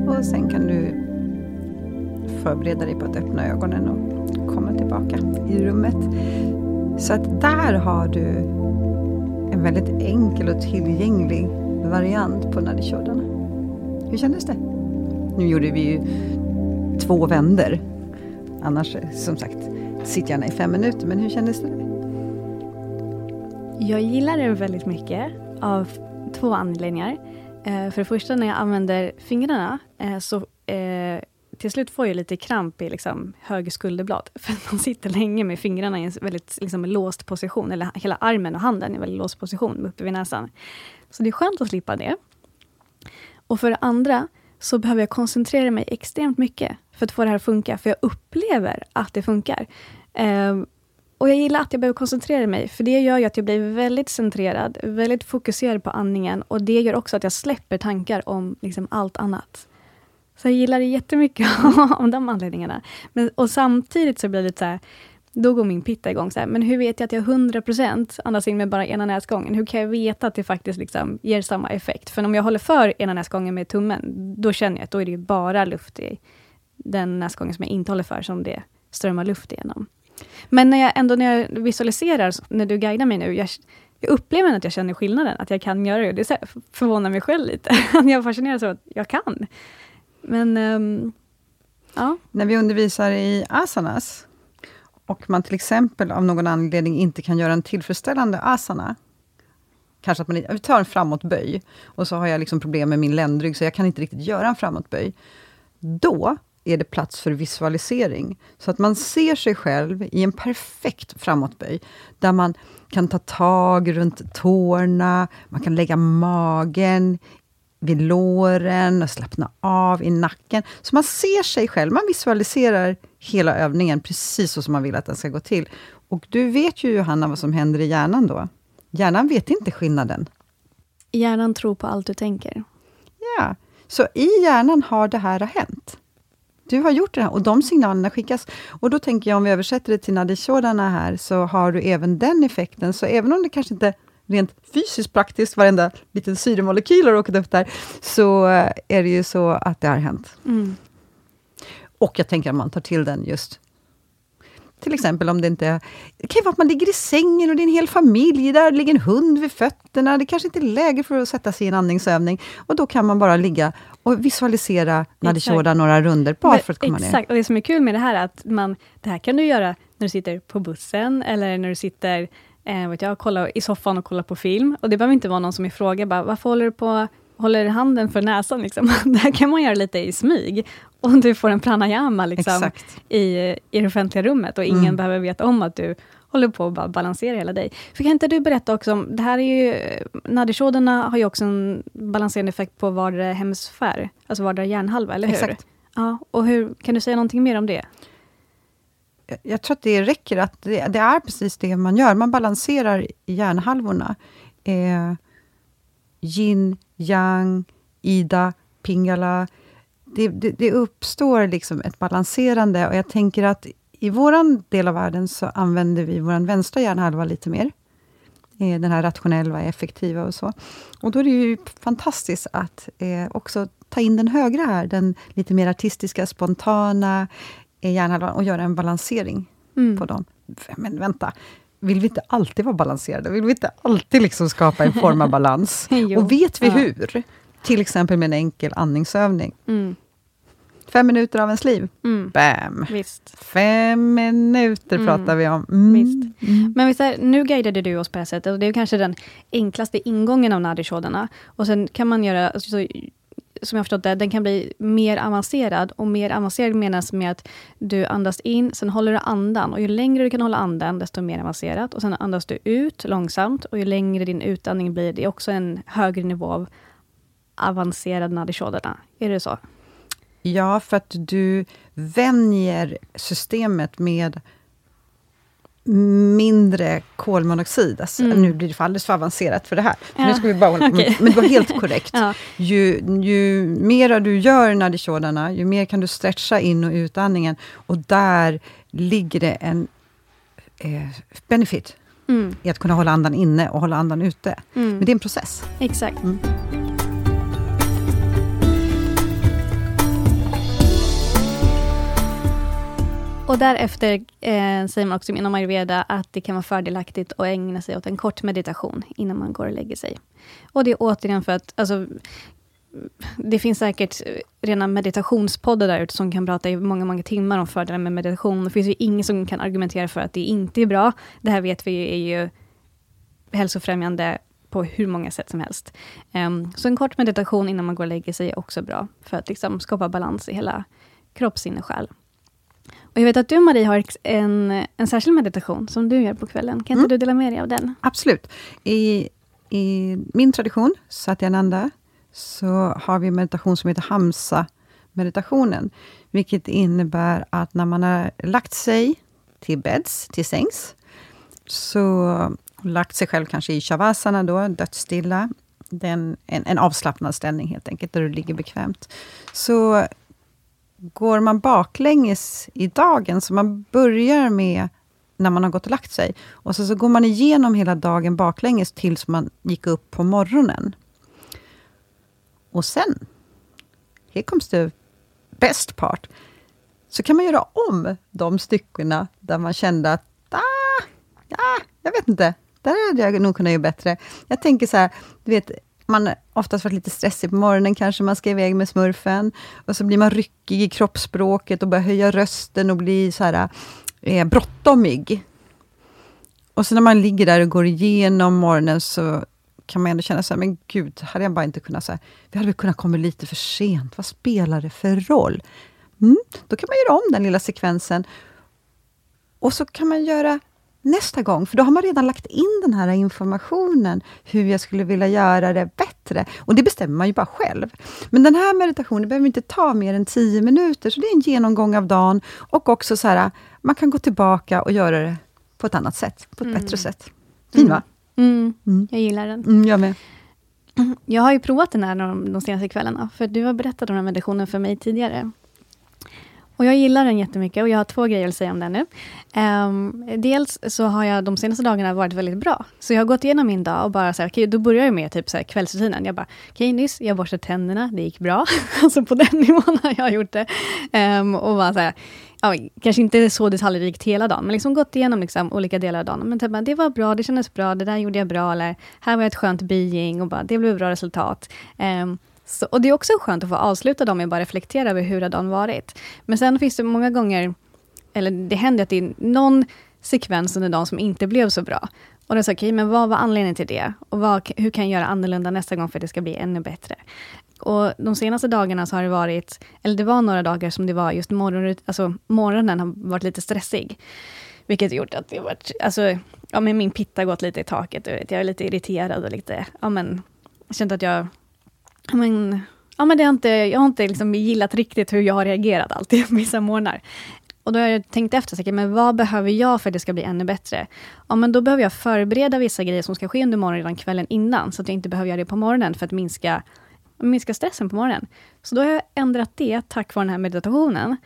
Och sen kan du förbereda dig på att öppna ögonen och komma tillbaka i rummet. Så att där har du en väldigt enkel och tillgänglig variant på Nadishodana. Hur kändes det? Nu gjorde vi ju två vänder. Annars, som sagt, sitt gärna i fem minuter. Men hur kändes det? Jag gillar det väldigt mycket av två anledningar. Eh, för det första när jag använder fingrarna eh, så eh, till slut får jag lite kramp i liksom, höger skulderblad. <laughs> För att man sitter länge med fingrarna i en väldigt liksom, låst position. Eller hela armen och handen i en väldigt låst position uppe vid näsan. Så det är skönt att slippa det. Och för det andra så behöver jag koncentrera mig extremt mycket för att få det här att funka. För jag upplever att det funkar. Eh, och jag gillar att jag behöver koncentrera mig, för det gör ju att jag blir väldigt centrerad, väldigt fokuserad på andningen och det gör också att jag släpper tankar om liksom allt annat. Så jag gillar det jättemycket <laughs> av de anledningarna. Men, och samtidigt så blir det lite så här, då går min pitta igång. Så här, men hur vet jag att jag 100% andas in med bara ena näsgången? Hur kan jag veta att det faktiskt liksom ger samma effekt? För om jag håller för ena näsgången med tummen, då känner jag att då är det ju bara luft i den näsgången som jag inte håller för, som det strömmar luft igenom. Men när jag ändå när jag visualiserar, när du guidar mig nu, jag, jag upplever att jag känner skillnaden, att jag kan göra det. Det så här, förvånar mig själv lite. <laughs> jag fascineras av att jag kan. Men, um, ja. När vi undervisar i asanas och man till exempel av någon anledning inte kan göra en tillfredsställande asana, kanske att man vi tar en framåtböj, och så har jag liksom problem med min ländrygg, så jag kan inte riktigt göra en framåtböj. Då är det plats för visualisering, så att man ser sig själv i en perfekt framåtböj, där man kan ta tag runt tårna, man kan lägga magen vid låren och slappna av i nacken. Så man ser sig själv, man visualiserar hela övningen precis så som man vill att den ska gå till. Och du vet ju Johanna vad som händer i hjärnan då. Hjärnan vet inte skillnaden. Hjärnan tror på allt du tänker. Ja, så i hjärnan har det här hänt. Du har gjort det här och de signalerna skickas. Och då tänker jag, om vi översätter det till Nadishodana här, så har du även den effekten. Så även om det kanske inte rent fysiskt praktiskt, varenda liten syremolekyl har åkt upp där, så är det ju så att det har hänt. Mm. Och jag tänker att man tar till den just till exempel om det inte... Det kan ju vara att man ligger i sängen och det är en hel familj, där ligger en hund vid fötterna. Det kanske inte är läge för att sätta sig i en andningsövning. Och då kan man bara ligga och visualisera Nadishoda några runder bara för att komma Exakt. ner. Och det som är kul med det här är att man, det här kan du göra när du sitter på bussen, eller när du sitter eh, vet jag, kollar i soffan och kollar på film. Och det behöver inte vara någon som ifrågar, bara, varför håller du på håller handen för näsan. Liksom. <laughs> Det här kan man göra lite i smyg. Och du får en pranayama liksom, Exakt. i, i det offentliga rummet och ingen Mm. behöver veta om att du håller på att bara balansera hela dig. För kan inte du berätta också om, det här är ju, nadishodarna har ju också en balanserande effekt på vardera hemisfär, alltså vardera hjärnhalva, eller hur? Exakt. Ja, och hur, kan du säga någonting mer om det? Jag- Jag tror att det räcker att det, det är precis det man gör. Man balanserar hjärnhalvorna. Eh, yin, yang, ida, pingala. Det, det, det uppstår liksom ett balanserande och jag tänker att i vår del av världen så använder vi vår vänstra hjärnhalva lite mer. Eh, Den här rationella, effektiva och så. Och då är det ju fantastiskt att eh, också ta in den högra här, den lite mer artistiska, spontana eh, hjärnhalvan och göra en balansering Mm. på dem. Men vänta, vill vi inte alltid vara balanserade? Vill vi inte alltid liksom skapa en form av balans? <laughs> Och vet vi Ja. hur? Till exempel med en enkel andningsövning. Mm. Fem minuter av ens liv. Mm. Bam! Visst. Fem minuter Mm. pratar vi om. Mm. Visst. Men visst är, nu guidade du oss på det här sättet och det är kanske den enklaste ingången av nadishodarna. Och sen kan man göra, alltså, så, som jag förstått det, den kan bli mer avancerad. Och mer avancerad menas med att du andas in, sen håller du andan. Och ju längre du kan hålla andan, desto mer avancerat. Och sen andas du ut långsamt. Och ju längre din utandning blir, det är också en högre nivå av avancerad nadishodarna. Är det så? Ja, för att du vänjer systemet med mindre kolmonoxid. Alltså, Mm. Nu blir det för alldeles för avancerat för det här. Ja, Nu ska vi bara, hålla- <laughs> okej. Men det var helt korrekt. <laughs> Ja. Ju, ju mer du gör nadishodarna, ju mer kan du stretcha in och utandningen. Och där ligger det en eh, benefit Mm. i att kunna hålla andan inne och hålla andan ute. Mm. Men det är en process. Exakt. Och därefter eh, säger man också inom ayurveda att det kan vara fördelaktigt att ägna sig åt en kort meditation innan man går och lägger sig. Och det är återigen för att, alltså, det finns säkert rena meditationspoddar där ute som kan prata i många, många timmar om fördelar med meditation. Det finns ju ingen som kan argumentera för att det inte är bra. Det här vet vi ju är ju hälsofrämjande på hur många sätt som helst. Um, så en kort meditation innan man går och lägger sig är också bra, för att liksom skapa balans i hela kropp, sinne själ. Och jag vet att du Marie har en, en särskild meditation som du gör på kvällen. Kan inte Mm. du dela med dig av den? Absolut. I, I min tradition, Satyananda, så har vi en meditation som heter Hamsa-meditationen. Vilket innebär att när man har lagt sig till bädds, till sängs, så lagt sig själv kanske i shavasana, då, dödsstilla, den, en, en avslappnad ställning helt enkelt, där du ligger bekvämt. Så går man baklänges i dagen, så man börjar med när man har gått och lagt sig. Och så, så går man igenom hela dagen baklänges tills man gick upp på morgonen. Och sen, here comes the best part, så kan man göra om de styckena där man kände att, ah, ja, jag vet inte, där hade jag nog kunnat göra bättre. Jag tänker så här, du vet, man har oftast varit lite stressig på morgonen, kanske man ska iväg med smurfen, och så blir man ryckig i kroppsspråket och börjar höja rösten och blir så här eh, bråttomig. Och så när man ligger där och går igenom morgonen, så kan man ändå känna så här, men gud, hade jag bara inte kunnat... Så här, vi hade väl kunnat komma lite för sent, vad spelar det för roll? Mm, då kan man göra om den lilla sekvensen. Och så kan man göra nästa gång, för då har man redan lagt in den här informationen, hur jag skulle vilja göra det bättre. Och det bestämmer man ju bara själv. Men den här meditationen behöver inte ta mer än 10 minuter, så det är en genomgång av dagen. Och också så här, man kan gå tillbaka och göra det på ett annat sätt, på ett bättre sätt. Fin va? Mm, Mm. jag gillar den. Mm, jag med. Jag har ju provat den här de, de senaste kvällarna, för du har berättat om den här meditationen för mig tidigare. Och jag gillar den jättemycket och jag har två grejer att säga om den nu. Um, dels så har jag de senaste dagarna varit väldigt bra. Så jag har gått igenom min dag och bara så här, okay, då börjar jag med typ så här kvällsrutinen. Jag bara, okej nyss, jag borstade tänderna, det gick bra. <laughs> alltså på den nivån har jag gjort det. Um, och bara så här, ja, kanske inte så detaljrikt hela dagen, men liksom gått igenom liksom olika delar av dagen. Men typ, bara, det var bra, det kändes bra, det där gjorde jag bra, eller här var jag ett skönt being och bara, det blev bra resultat. Um, så, och det är också skönt att få avsluta dem med att bara reflektera över hur har dagen varit. Men sen finns det många gånger, eller det händer att det är någon sekvens under dagen som inte blev så bra. Och då är det okej, men vad var anledningen till det? Och vad, hur kan jag göra annorlunda nästa gång för att det ska bli ännu bättre? Och de senaste dagarna så har det varit, eller det var några dagar som det var just morgon, alltså morgonen har varit lite stressig. Vilket gjort att det varit, alltså, ja men min pitta har gått lite i taket, jag är lite irriterad och lite, ja men, känt att jag men, ja, men det har inte, jag har inte liksom gillat riktigt hur jag har reagerat alltid <laughs> vissa morgnar. Och då har jag tänkt efter, säkert, men vad behöver jag för att det ska bli ännu bättre? Ja, men då behöver jag förbereda vissa grejer som ska ske under morgonen redan kvällen innan, så att jag inte behöver göra det på morgonen för att minska, minska stressen på morgonen. Så då har jag ändrat det tack vare den här meditationen.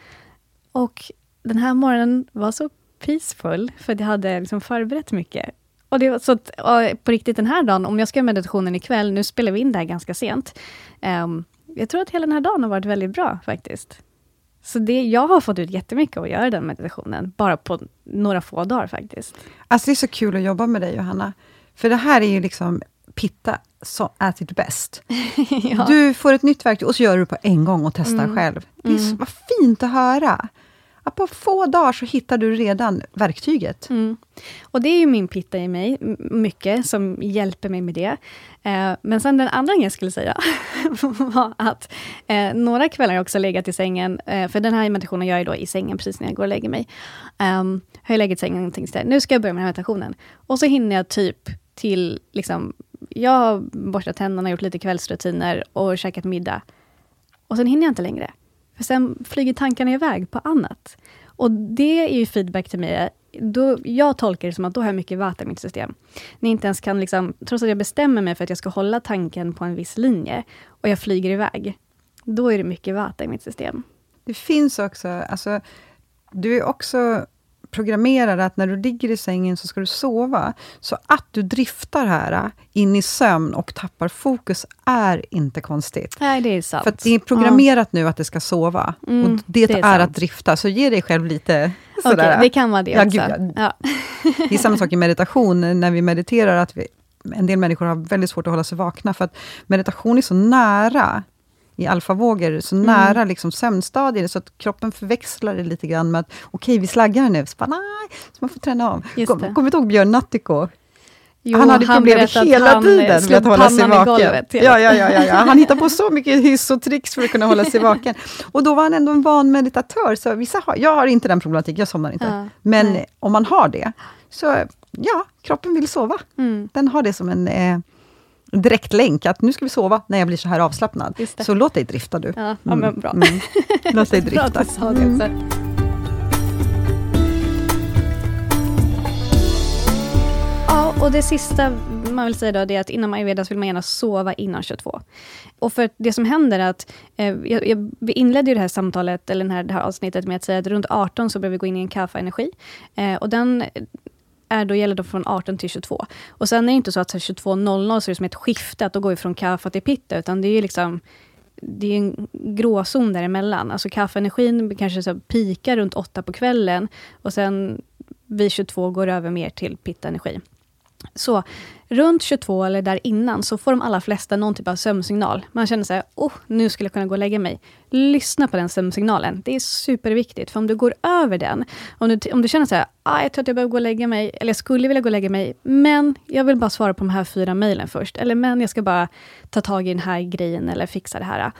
Och den här morgonen var så peaceful, för jag hade liksom förberett mycket. Och det var så att, på riktigt den här dagen, om jag ska göra meditationen ikväll, nu spelar vi in det här ganska sent. Um, jag tror att hela den här dagen har varit väldigt bra faktiskt. Så det, jag har fått ut jättemycket av att göra den meditationen, bara på några få dagar faktiskt. Alltså det är så kul att jobba med dig Johanna. För det här är ju liksom pitta så at it best. ja. Du får ett nytt verktyg och så gör du det på en gång och testar Mm. själv. Det är så, vad fint att höra! Att på få dagar så hittar du redan verktyget. Mm. Och det är ju min pitta i mig, mycket, som hjälper mig med det. Eh, men sen den andra grejen jag skulle säga, <laughs> var att eh, några kvällar har jag också legat i sängen, eh, för den här meditationen gör jag då i sängen precis när jag går och lägger mig. Um, har jag legat i sängen och tänkt så här, nu ska jag börja med den här meditationen. Och så hinner jag typ till, liksom, jag har borstat tänderna, gjort lite kvällsrutiner och käkat middag. Och sen hinner jag inte längre. För sen flyger tankarna iväg på annat. Och det är ju feedback till mig. Då, jag tolkar det som att då har jag mycket vata i mitt system. Ni inte ens kan, liksom, trots att jag bestämmer mig för att jag ska hålla tanken på en viss linje, och jag flyger iväg, då är det mycket vata i mitt system. Det finns också, alltså, du är också programmerad att när du ligger i sängen så ska du sova. Så att du driftar här äh, in i sömn och tappar fokus är inte konstigt. Nej, det är sant. För det är programmerat nu att det ska sova. Mm, och det, det är är, att drifta, så ge dig själv lite sådär. Okej, det kan vara det Ja, också. gud, ja. Det är samma sak i meditation, när vi mediterar, att vi, en del människor har väldigt svårt att hålla sig vakna, för att meditation är så nära i alfavågor, så Mm. nära liksom sömnstadier, så att kroppen förväxlar det lite grann med att, okej, vi slaggar nu, så, bara, nej, så man får träna av. Just Kom-. Kommer du ihåg Björn Nattiko? Jo, han hade problem berättade att hela han, eh, tiden med att hålla sig vaken. golvet Ja, ja, ja, ja, ja. Han hittade på så mycket hyss och tricks för att kunna hålla sig vaken. Och då var han ändå en van meditatör, så vissa har, jag har inte den problematiken, jag somnar inte. Ja, Men nej. om man har det, så ja, kroppen vill sova. Mm. Den har det som en eh, direktlänk, att nu ska vi sova när jag blir så här avslappnad. Så låt dig drifta du. Ja, ja, men bra. Mm. Låt dig <laughs> Bra att drifta. du sa det. Ja, och det sista man vill säga då, är att inom ayurveda vill man gärna sova innan 22. Och för det som händer är att, eh, jag, jag, vi inledde ju det här samtalet, eller den här, det här avsnittet med att säga att runt 18 så behöver vi gå in i en kaffeenergi. Eh, och den är då, gäller då från 18 till 22. Och sen är det inte så att 22.00 så är det som ett skifte, att då går vi från kaffe till pitta, utan det är ju liksom det är en gråzon däremellan. Alltså kaffeenergin kanske så pikar runt åtta på kvällen och sen vid 22 går det över mer till pitta-energi. Så runt 22 eller där innan så får de allra flesta någon typ av sömnsignal. Man känner sig, oh, nu skulle jag kunna gå och lägga mig. Lyssna på den sömnsignalen. Det är superviktigt, för om du går över den, om du, om du känner så här, ah, jag tror att jag behöver gå och lägga mig, eller jag skulle vilja gå och lägga mig, men jag vill bara svara på de här fyra mejlen först, eller men jag ska bara ta tag i den här grejen eller fixa det här.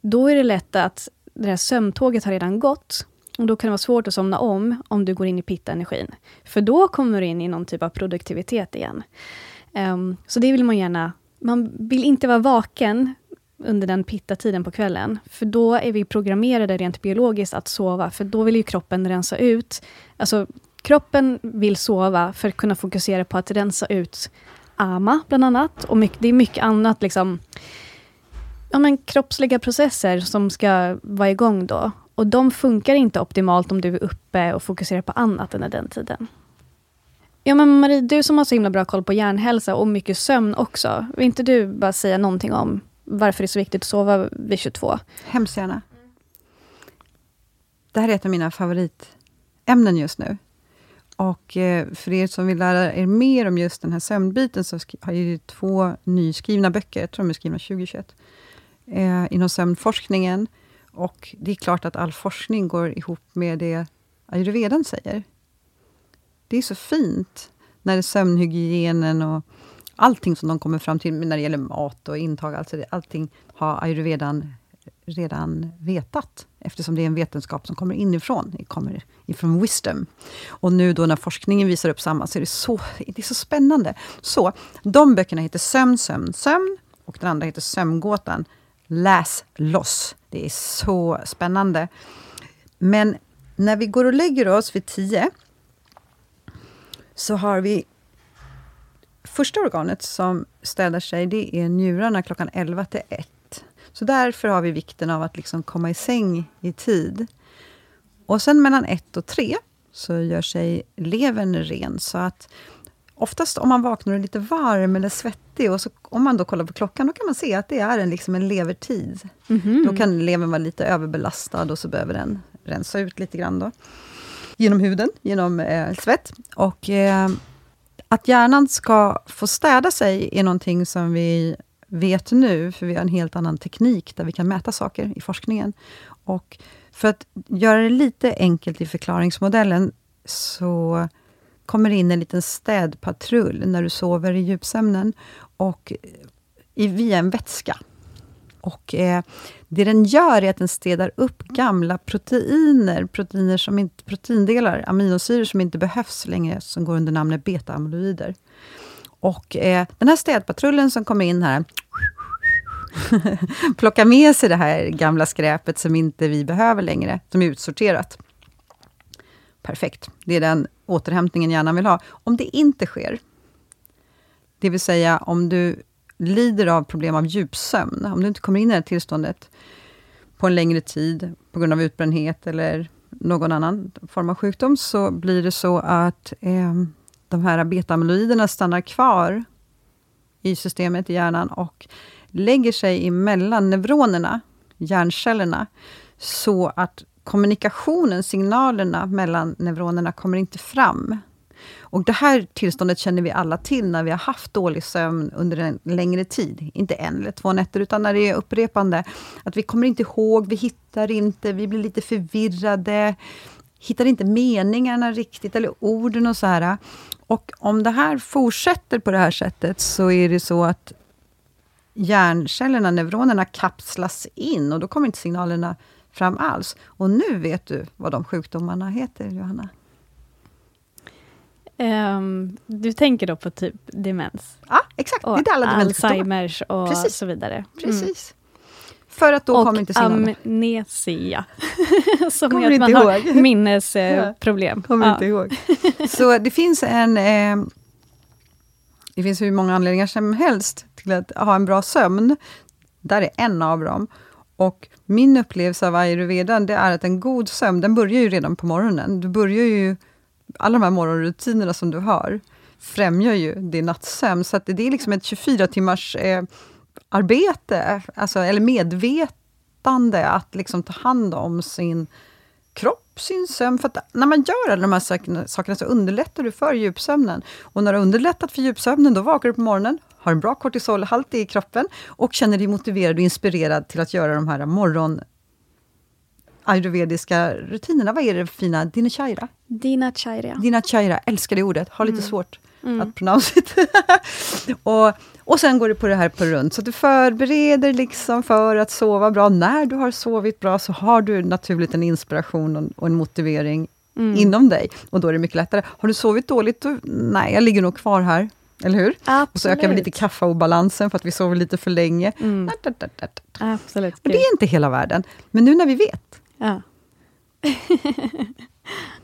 Då är det lätt att det här sömntåget har redan gått, och då kan det vara svårt att somna om, om du går in i pitta-energin. För då kommer du in i någon typ av produktivitet igen. Um, så det vill man gärna... Man vill inte vara vaken under den pitta-tiden på kvällen, för då är vi programmerade rent biologiskt att sova, för då vill ju kroppen rensa ut. Alltså, kroppen vill sova för att kunna fokusera på att rensa ut AMA, bland annat. Och mycket, det är mycket annat, liksom, ja, men kroppsliga processer som ska vara igång då. Och de funkar inte optimalt om du är uppe och fokuserar på annat än den tiden. Ja, men Marie, du som har så himla bra koll på hjärnhälsa och mycket sömn också. Vill inte du bara säga någonting om varför det är så viktigt att sova vid 22? Hemskt gärna. Det här är ett av mina favoritämnen just nu. Och eh, för er som vill lära er mer om just den här sömnbiten, så har jag två nyskrivna böcker, jag tror de är skrivna 2021, eh, inom sömnforskningen. Och det är klart att all forskning går ihop med det ayurvedan säger. Det är så fint när det är sömnhygienen och allting som de kommer fram till när det gäller mat och intag, alltså det, allting har ayurvedan redan vetat, eftersom det är en vetenskap som kommer inifrån, det kommer ifrån wisdom. Och nu då när forskningen visar upp samma, så är det så, det är så spännande. Så, de böckerna heter Sömn, sömn, sömn, och den andra heter Sömngåtan. Läs loss! Det är så spännande. Men när vi går och lägger oss vid tio, så har vi första organet som städar sig, det är njurarna klockan 11 till 1. Så därför har vi vikten av att liksom komma i säng i tid. Och sen mellan 1 och 3 så gör sig levern ren. Så att oftast om man vaknar och är lite varm eller svettig, och så, om man då kollar på klockan, då kan man se att det är en, liksom en levertid. Mm -hmm. Då kan levern vara lite överbelastad och så behöver den rensa ut lite grann. Då. Genom huden, genom eh, svett. Och eh, att hjärnan ska få städa sig är någonting som vi vet nu, för vi har en helt annan teknik där vi kan mäta saker i forskningen. Och för att göra det lite enkelt i förklaringsmodellen, så kommer in en liten städpatrull när du sover i djupsömnen, och i, via en vätska. Och eh, Det den gör är att den städar upp gamla proteiner, proteiner som inte, proteindelar, aminosyror som inte behövs längre, som går under namnet beta-amyloider. Och eh, den här städpatrullen som kommer in här, <laughs> plockar med sig det här gamla skräpet som inte vi behöver längre, som är utsorterat. Perfekt. Det är den återhämtningen hjärnan vill ha. Om det inte sker, det vill säga om du lider av problem av djupsömn, om du inte kommer in i det här tillståndet på en längre tid, på grund av utbrändhet eller någon annan form av sjukdom, så blir det så att eh, de här beta-amyloiderna stannar kvar i systemet i hjärnan och lägger sig emellan neuronerna, hjärncellerna, så att kommunikationen, signalerna mellan neuronerna kommer inte fram. Och Det här tillståndet känner vi alla till när vi har haft dålig sömn under en längre tid. Inte en eller två nätter, utan när det är upprepande. Att vi kommer inte ihåg, vi hittar inte, vi blir lite förvirrade, hittar inte meningarna riktigt, eller orden och så här. Och om det här fortsätter på det här sättet, så är det så att hjärncellerna, neuronerna, kapslas in och då kommer inte signalerna fram alls. Och nu vet du vad de sjukdomarna heter, Johanna. Um, du tänker då på typ demens? Ja, exakt. Och det är alla Alzheimers och Precis. så vidare. Mm. Precis. För att då och kommer inte signalerna. amnesia. <laughs> Som kommer gör att man ihåg. har <laughs> minnesproblem. Eh, kommer ja. inte ihåg. Så det finns en... Eh, det finns hur många anledningar som helst till att ha en bra sömn. Där är en av dem. Och min upplevelse av ayurvedan, det är att en god sömn, den börjar ju redan på morgonen. Du börjar ju, alla de här morgonrutinerna som du har, främjar ju din nattsömn. Så att det är liksom ett 24 timmars eh, arbete, alltså, eller medvetande, att liksom ta hand om sin kropp, sin sömn. För när man gör alla de här sakerna, sakerna så underlättar du för djupsömnen. Och när du underlättat för djupsömnen, då vaknar du på morgonen, har en bra kortisolhalt i kroppen och känner dig motiverad och inspirerad till att göra de här morgon ayurvediska rutinerna. Vad är det fina? Dinacharya? Dinacharya. Dinacharya, älskar det ordet. Har lite mm. svårt mm. att pronounce it. <laughs> och, och sen går det på det här på runt, så du förbereder liksom för att sova bra. När du har sovit bra, så har du naturligt en inspiration och, en motivering mm. inom dig. Och då är det mycket lättare. Har du sovit dåligt, då, nej, jag ligger nog kvar här. Eller hur? Absolut. Och så ökar vi lite kaffeobalansen för att vi sover lite för länge. Mm. Absolut. Och det är inte hela världen. Men nu när vi vet. Ja. <laughs>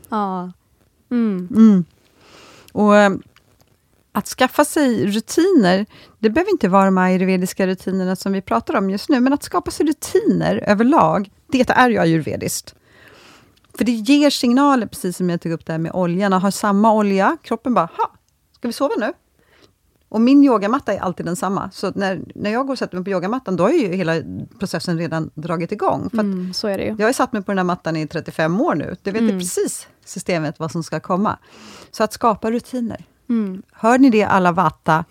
ja. Mm. Mm. Och eh, att skaffa sig rutiner, det behöver inte vara de ayurvediska rutinerna som vi pratar om just nu, men att skapa sig rutiner överlag, det är ju ayurvediskt. För det ger signaler, precis som jag tog upp där med oljan, att ha samma olja, kroppen bara, ha, ska vi sova nu? Och min yogamatta är alltid densamma, så när, när jag går och sätter mig på yogamattan, då är ju hela processen redan dragit igång. För Mm, så är det ju. jag har satt mig på den här mattan i 35 år nu, det vet Mm. precis systemet vad som ska komma. Så att skapa rutiner. Mm. Hör ni det alla Vata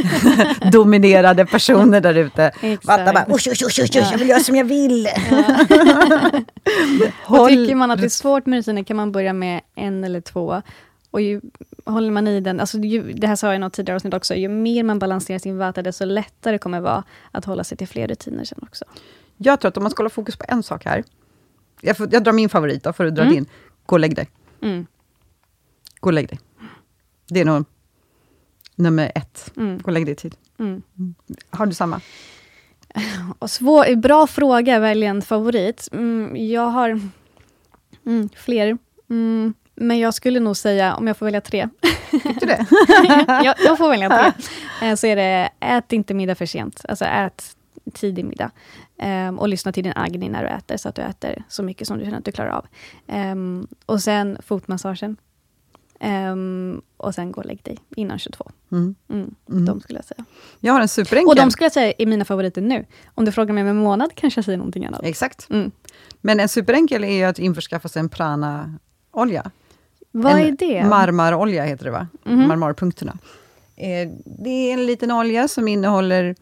<laughs> dominerade personer där ute? Vata bara, usch, usch, usch, usch, jag vill göra som jag vill. <laughs> <laughs> Och Håll tycker man att det är svårt med rutiner kan man börja med en eller två. Och ju, håller man i den, alltså ju, det här sa jag i något tidigare avsnitt också, ju mer man balanserar sin vata, desto lättare kommer det vara att hålla sig till fler rutiner sen också. Jag tror att om man ska hålla fokus på en sak här, jag, får, jag drar min favorit då, för du dra Mm. din. Gå och lägg dig. Mm. Gå och lägg dig. Det är nog nummer ett. Mm. Gå och lägg dig i tid. Mm. Har du samma? <sighs> Och svår, bra fråga, välja en favorit. Mm, jag har mm, fler. Men jag skulle nog säga, om jag får välja tre. Tyckte du det? <laughs> jag, jag får välja tre. Eh, Så är det, ät inte middag för sent. Alltså ät tidig middag. Ehm, och lyssna till din agni när du äter, så att du äter så mycket som du känner att du klarar av. Ehm, och sen fotmassagen. Ehm, och sen gå och lägg dig innan 22. Mm. Mm, Mm. De skulle jag säga. Jag har en superenkel. Och de skulle jag säga är mina favoriter nu. Om du frågar mig om en månad kanske jag säger någonting annat. Exakt. Mm. Men en superenkel är ju att införskaffa sig en prana-olja. Vad är det? Marmarolja heter det va? Mhm. Marmarpunkterna. Eh, det är en liten olja som innehåller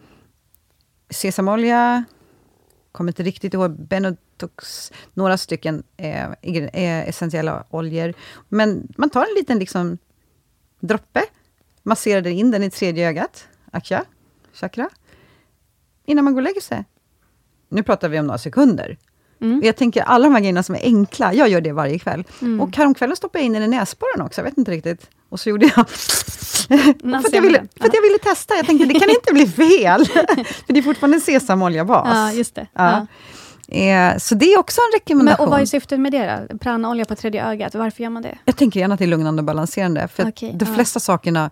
sesamolja, kommer inte riktigt ihåg, Benotox, några stycken eh, eh, essentiella oljor. Men man tar en liten liksom, droppe, masserar in den i tredje ögat, akya, chakra, innan man går och lägger sig. Nu pratar vi om några sekunder. Mm. Jag tänker alla de här grejerna som är enkla, jag gör det varje kväll. Mm. Och häromkvällen stoppade jag in den i näsborren också, jag vet inte riktigt. Och så gjorde jag... <laughs> för, att jag ville, för att jag ville testa, jag tänkte det kan inte bli fel. <laughs> för det är fortfarande sesamoljabas. Ja, just det. Ja. Ja. Eh, så det är också en Men, rekommendation. och vad är syftet med det då? Pranaolja på tredje ögat, varför gör man det? Jag tänker gärna att det är lugnande och balanserande. För Okej, de ja. flesta sakerna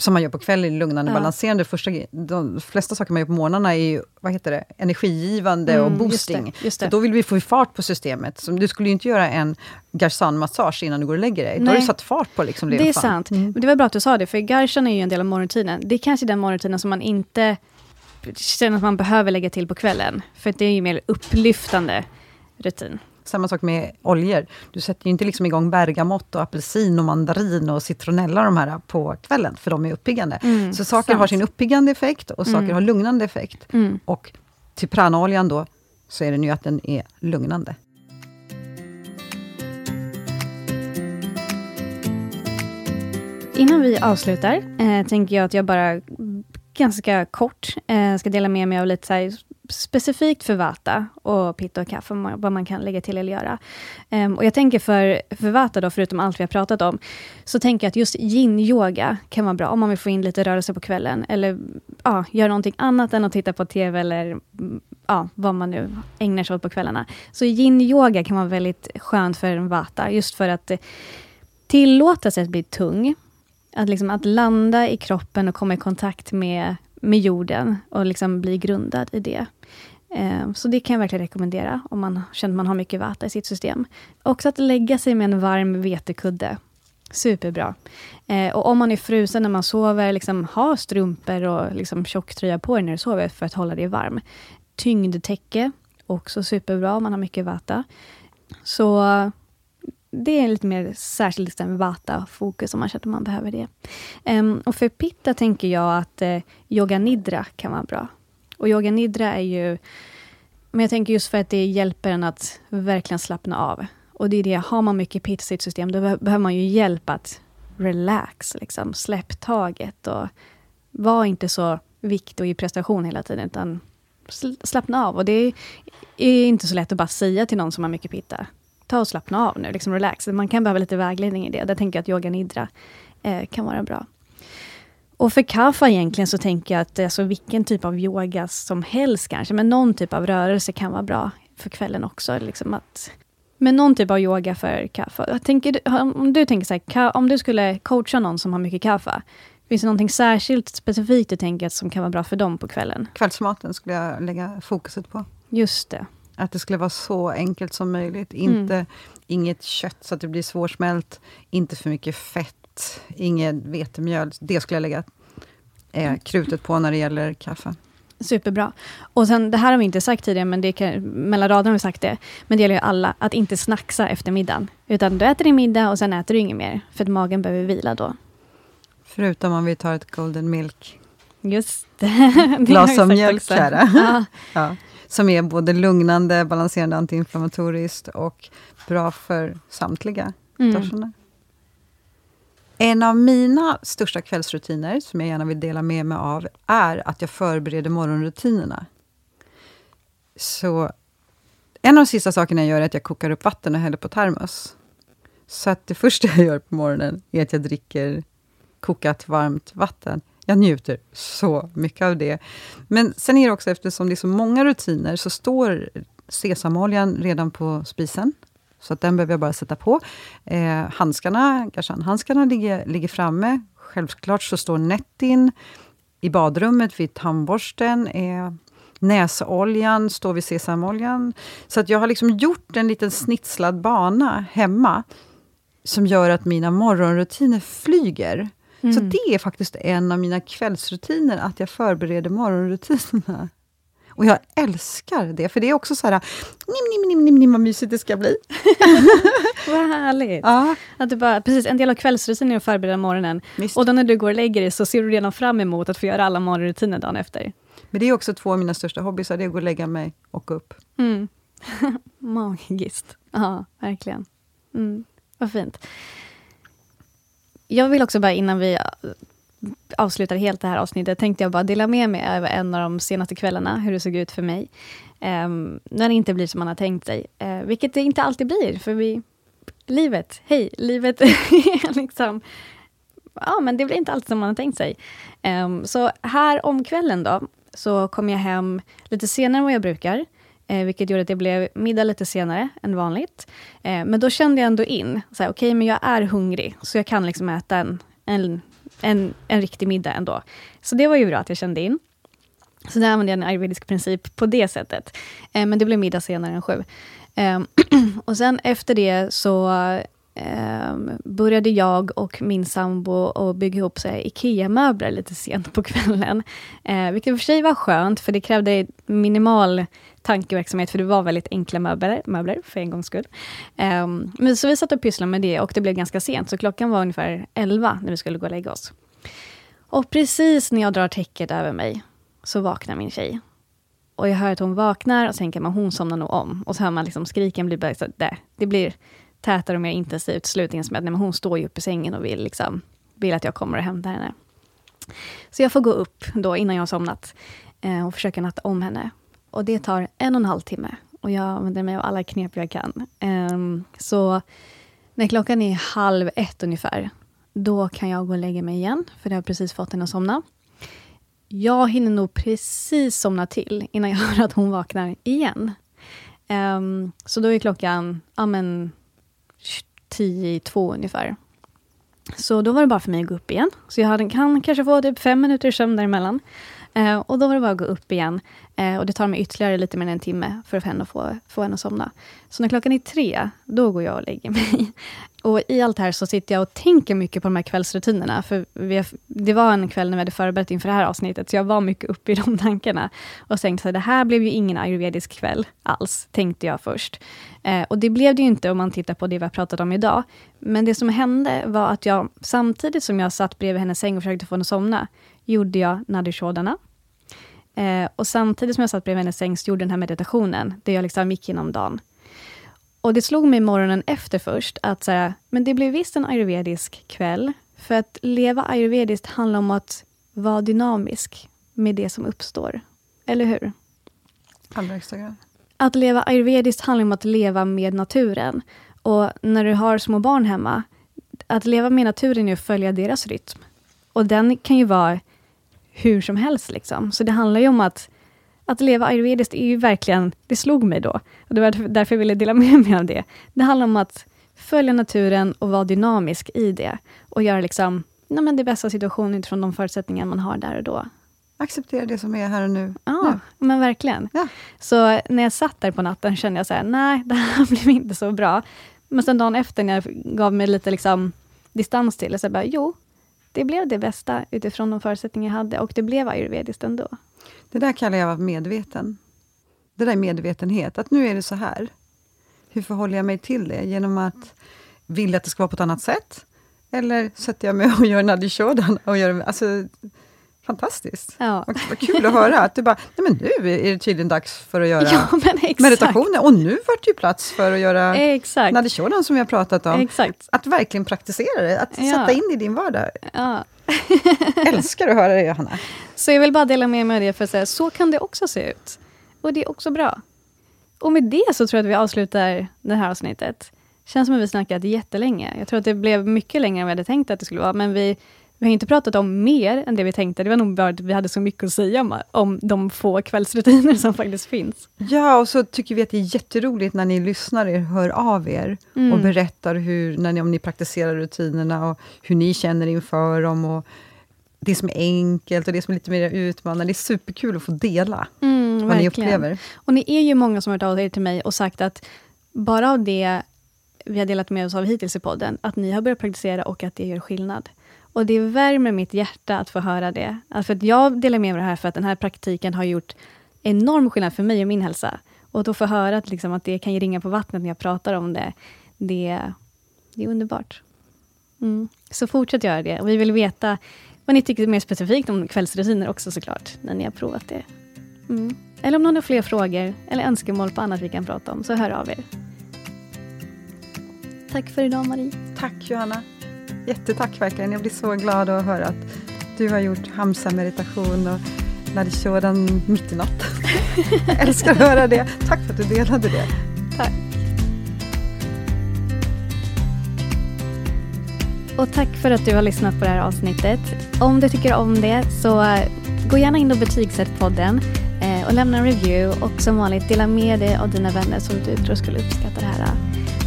som man gör på kvällen lugnande Ja. balanserande. Första, de flesta saker man gör på morgnarna är ju, vad heter det, energigivande Mm, och just boosting. det, just det. då vill vi få fart på systemet. Så du skulle ju inte göra en Garsan-massage innan du går och lägger dig. Då har du satt fart på liksom Det är sant. Mm. Men det var bra att du sa det, för garshan är ju en del av morgonrutinen. Det är kanske den morgonrutinen som man inte känner att man behöver lägga till på kvällen. För det är ju mer upplyftande rutin. Samma sak med oljor. Du sätter ju inte liksom igång bergamott, och apelsin, och mandarin och citronella de här på kvällen, för de är uppiggande. Mm, så saker sant. har sin uppiggande effekt och saker Mm. har lugnande effekt. Mm. Och till pranaoljan då, så är det ju att den är lugnande. Innan vi avslutar eh, tänker jag att jag bara ganska kort eh, ska dela med mig av lite så här, specifikt för Vata och Pitta och kaffe, vad man- kan lägga till eller göra. Ehm, och jag tänker för, för Vata, då, förutom allt vi har pratat om, så tänker jag att just yin-yoga kan vara bra om man vill få in lite rörelse på kvällen, eller ja, göra någonting annat än att titta på TV eller mm, ja, vad man nu ägnar sig åt på kvällarna. Så yin-yoga kan vara väldigt skönt för en Vata, just för att tillåta sig att bli tung, att, liksom, att landa i kroppen och komma i kontakt med, med jorden och liksom bli grundad i det. Eh, så det kan jag verkligen rekommendera om man känner att man har mycket vata i sitt system. Också att lägga sig med en varm vetekudde. Superbra. Eh, och om man är frusen när man sover, liksom, ha strumpor och liksom, tjocktröja på dig när du sover för att hålla dig varm. Tyngdtäcke, också superbra om man har mycket vata. Så det är lite mer särskilt liksom vata-fokus om man känner att man behöver det. Um, och för pitta tänker jag att uh, yoga nidra kan vara bra. Och yoga nidra är ju, men jag tänker just för att det hjälper en att verkligen slappna av. Och det är det, har man mycket pitta i sitt system, då behöver man ju hjälp att relax, liksom, släpp taget och var inte så viktig och i prestation hela tiden, utan sl- slappna av. Och det är inte så lätt att bara säga till någon som har mycket pitta, ta och slappna av nu, liksom relax. Man kan behöva lite vägledning i det. Där tänker jag att yoga nidra eh, kan vara bra. Och för kaffa egentligen så tänker jag att alltså, vilken typ av yoga som helst kanske, men någon typ av rörelse kan vara bra för kvällen också. Liksom att Men någon typ av yoga för kaffe. Jag tänker, om du tänker så här, om du skulle coacha någon som har mycket kaffe, finns det någonting särskilt specifikt du tänker som kan vara bra för dem på kvällen? Kvällsmaten skulle jag lägga fokuset på. Just det. Att det skulle vara så enkelt som möjligt. Inte, mm. Inget kött så att det blir svårsmält, inte för mycket fett, inget vetemjöl. Det skulle jag lägga eh, krutet på när det gäller kaffe. Superbra. Och sen, det här har vi inte sagt tidigare, men det kan, mellan raderna har vi sagt det. Men det gäller ju alla, att inte snacksa efter middagen. Utan du äter din middag och sen äter du inget mer, för att magen behöver vila då. Förutom om vi tar ett golden milk. Just <laughs> det. Glas av mjölk, kära. Ja. <laughs> ja. Som är både lugnande, balanserande, antiinflammatoriskt och bra för samtliga mm. En av mina största kvällsrutiner, som jag gärna vill dela med mig av, är att jag förbereder morgonrutinerna. Så en av de sista sakerna jag gör är att jag kokar upp vatten och häller på termos. Så att det första jag gör på morgonen är att jag dricker kokat varmt vatten. Jag njuter så mycket av det. Men sen är det också, eftersom det är så många rutiner, så står sesamoljan redan på spisen. Så att den behöver jag bara sätta på. Eh, handskarna, handskarna ligger, ligger framme. Självklart så står Nettin i badrummet vid tandborsten. Eh, näsoljan står vid sesamoljan. Så att jag har liksom gjort en liten snitslad bana hemma som gör att mina morgonrutiner flyger. Mm. Så det är faktiskt en av mina kvällsrutiner, att jag förbereder morgonrutinerna. Och jag älskar det, för det är också så här, nim, nim, nim, nim, nim vad mysigt det ska bli. <laughs> vad härligt! Ja. Att du bara, precis, en del av kvällsrutinen är att förbereda morgonen. Visst. Och då när du går och lägger dig, så ser du redan fram emot att få göra alla morgonrutiner dagen efter. Men det är också två av mina största hobbys, det är att gå och lägga mig och gå upp. Mm. <laughs> Magiskt. Ja, verkligen. Mm. Vad fint. Jag vill också bara innan vi eh, avslutar helt det här avsnittet, tänkte jag bara dela med mig av en av de senaste kvällarna, hur det såg ut för mig. Um, när det inte blir som man har tänkt sig. Uh, vilket det inte alltid blir, för vi... Livet, hej, livet är <laughs> liksom... Ja, men det blir inte alltid som man har tänkt sig. Um, så här om kvällen då, så kom jag hem lite senare än vad jag brukar. Eh, vilket gjorde att det blev middag lite senare än vanligt. Eh, men då kände jag ändå in, okej, okay, men jag är hungrig, så jag kan liksom äta en, en, en, en riktig middag ändå. Så det var ju bra att jag kände in. Så där använde jag en ayurvedisk princip på det sättet. Eh, men det blev middag senare än sju. Eh, <clears throat> och sen efter det så Ehm, började jag och min sambo att bygga ihop IKEA-möbler lite sent på kvällen. Eh, vilket i och för sig var skönt, för det krävde minimal tankeverksamhet, för det var väldigt enkla möbler, möbler för en gångs skull. Um, men så vi satt och pysslade med det och det blev ganska sent, så klockan var ungefär 11 när vi skulle gå och lägga oss. Och precis när jag drar täcket över mig, så vaknar min tjej. Och jag hör att hon vaknar och tänker man, hon somnar nog om. Och så hör man liksom skriken bli det, det blir tätare och mer intensivt. Slutligen som att nej, men hon står ju uppe i sängen och vill, liksom, vill att jag kommer och hämtar henne. Så jag får gå upp då innan jag har somnat eh, och försöka natta om henne. Och det tar en och en halv timme. Och jag använder mig av alla knep jag kan. Um, så när klockan är halv ett ungefär, då kan jag gå och lägga mig igen, för jag har precis fått henne att somna. Jag hinner nog precis somna till innan jag hör att hon vaknar igen. Um, så då är klockan ja, men, tio i två ungefär. Så då var det bara för mig att gå upp igen. Så jag hade, kan kanske få typ fem minuter sömn däremellan. Eh, och då var det bara att gå upp igen. Eh, och det tar mig ytterligare lite mer än en timme för att få, få henne att somna. Så när klockan är tre, då går jag och lägger mig. <laughs> Och i allt det här så sitter jag och tänker mycket på de här kvällsrutinerna. För vi, det var en kväll när vi hade förberett inför det här avsnittet, så jag var mycket uppe i de <laughs> tankarna. Och tänkte att det här blev ju ingen ayurvedisk kväll alls, tänkte jag först. Eh, och det blev det ju inte om man tittar på det vi har pratat om idag. Men det som hände var att jag, samtidigt som jag satt bredvid hennes säng och försökte få henne att somna, gjorde jag nadishodana. Eh, och samtidigt som jag satt bredvid hennes säng, så gjorde den här meditationen, där jag liksom gick genom dagen. Och det slog mig morgonen efter först, att så här, men det blev visst en ayurvedisk kväll. För att leva ayurvediskt handlar om att vara dynamisk med det som uppstår. Eller hur? Allra högsta grad. Att leva ayurvediskt handlar om att leva med naturen. Och när du har små barn hemma, att leva med naturen är att följa deras rytm. Och den kan ju vara hur som helst. Liksom. Så det handlar ju om att, Att leva ayurvediskt är ju verkligen, det slog mig då. Och det var därför jag ville dela <laughs> med mig av det. Det handlar om att följa naturen och vara dynamisk i det. Och göra liksom, nej men det bästa situationen utifrån de förutsättningar man har där och då. Acceptera det som är här och nu. Ja, nu. men verkligen. Ja. Så när jag satt där på natten kände jag så här, nej, <laughs> det här blev inte så bra. Men sen dagen efter när jag gav mig lite liksom, distans till det, så jag bara, jo, det blev det bästa utifrån de förutsättningar jag hade och det blev ayurvediskt ändå. Det där kallar jag att vara medveten. Det där är medvetenhet, att nu är det så här. Hur förhåller jag mig till det? Genom att vilja att det ska vara på ett annat sätt? Eller sätter jag mig och gör Nadi Och gör, alltså, fantastiskt. Ja. Vad, vad kul att höra att du bara, nej men nu är det tydligen dags för att göra <laughs> Ja, meditationer. Och nu vart det ju plats för att göra Exakt. Nadi Shodan som vi har pratat om. Exakt. Att verkligen praktisera det, att Ja. sätta in det i din vardag. Ja. <laughs> Älskar att höra det, Johanna. Så jag vill bara dela med mig av det för att säga, så kan det också se ut. Och det är också bra. Och med det så tror jag att vi avslutar det här avsnittet. Känns som att vi snackat jättelänge. Jag tror att det blev mycket längre än vi hade tänkt att det skulle vara, men vi, vi har inte pratat om mer än det vi tänkte. Det var nog bara att vi hade så mycket att säga om, om de få kvällsrutiner som faktiskt finns. Ja, och så tycker vi att det är jätteroligt när ni lyssnar, er, hör av er Mm. och berättar hur, när ni, om ni praktiserar rutinerna och hur ni känner inför dem. Och det som är enkelt och det som är lite mer utmanande. Det är superkul att få dela Mm, vad ni verkligen. upplever. Och ni är ju många som har hört av er till mig och sagt att bara av det vi har delat med oss av hittills i podden, att ni har börjat praktisera och att det gör skillnad. Och det värmer mitt hjärta att få höra det. Alltså för att jag delar med mig av det här för att den här praktiken har gjort enorm skillnad för mig och min hälsa. Och då få höra att, liksom, att det kan ju ringa på vattnet när jag pratar om det, det, det är underbart. Mm. Så fortsätt göra det. Och vi vill veta vad ni tycker mer specifikt om kvällsrutiner också såklart, när ni har provat det. Mm. Eller om någon har fler frågor eller önskemål på annat vi kan prata om, så hör av er. Tack för idag Marie. Tack Johanna. Jättetack verkligen. Jag blir så glad att höra att du har gjort Hamsa-meditation och Nadi Shodan mitt i natten. Jag <laughs> älskar att höra det. Tack för att du delade det. Tack. Och tack för att du har lyssnat på det här avsnittet. Om du tycker om det så eh, gå gärna in och betygsätt podden eh, och lämna en review och som vanligt dela med dig av dina vänner som du tror skulle uppskatta det här.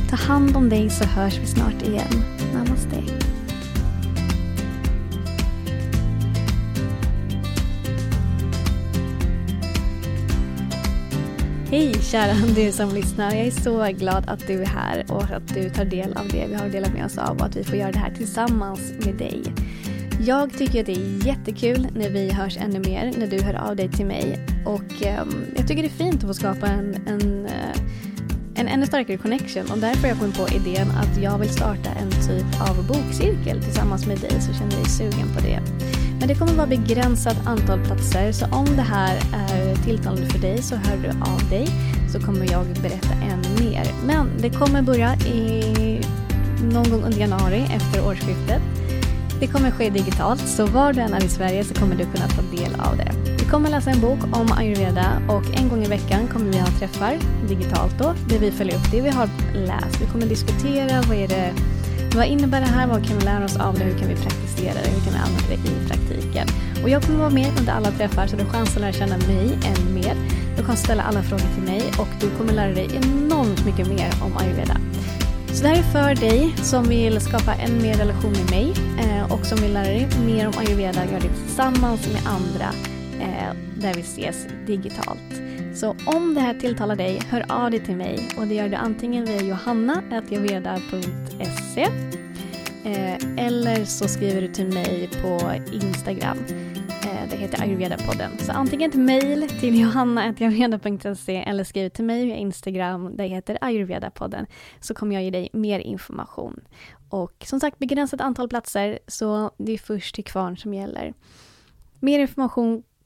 Ta hand om dig så hörs vi snart igen. Namaste. Hej kära du som lyssnar. Jag är så glad att du är här och att du tar del av det vi har delat med oss av och att vi får göra det här tillsammans med dig. Jag tycker att det är jättekul när vi hörs ännu mer, när du hör av dig till mig. Och ehm, jag tycker det är fint att få skapa en, en, eh, en ännu starkare connection och därför har jag kommit på idén att jag vill starta en typ av bokcirkel tillsammans med dig som känner dig sugen på det. Men det kommer vara begränsat antal platser så om det här är tilltalande för dig så hör du av dig så kommer jag berätta ännu mer. Men det kommer börja i någon gång under januari efter årsskiftet. Det kommer ske digitalt så var du än är i Sverige så kommer du kunna ta del av det. Vi kommer läsa en bok om ayurveda och en gång i veckan kommer vi ha träffar digitalt då där vi följer upp det vi har läst. Vi kommer diskutera vad är det vad innebär det här? Vad kan vi lära oss av det? Hur kan vi praktisera det? Hur kan vi använda det i praktiken? Och jag kommer vara med under alla träffar så du har chans att lära känna mig än mer. Du kan ställa alla frågor till mig och du kommer lära dig enormt mycket mer om ayurveda. Så det här är för dig som vill skapa en mer relation med mig eh, och som vill lära dig mer om ayurveda, göra det tillsammans med andra eh, där vi ses digitalt. Så om det här tilltalar dig, hör av dig till mig och det gör du antingen via johanna.ayurveda.se eh, eller så skriver du till mig på Instagram. Eh, det heter ayurvedapodden. Så antingen ett mejl till johanna.ayurveda.se eller skriv till mig via Instagram. Det heter ayurvedapodden. Så kommer jag ge dig mer information. Och som sagt begränsat antal platser så det är först till kvarn som gäller. Mer information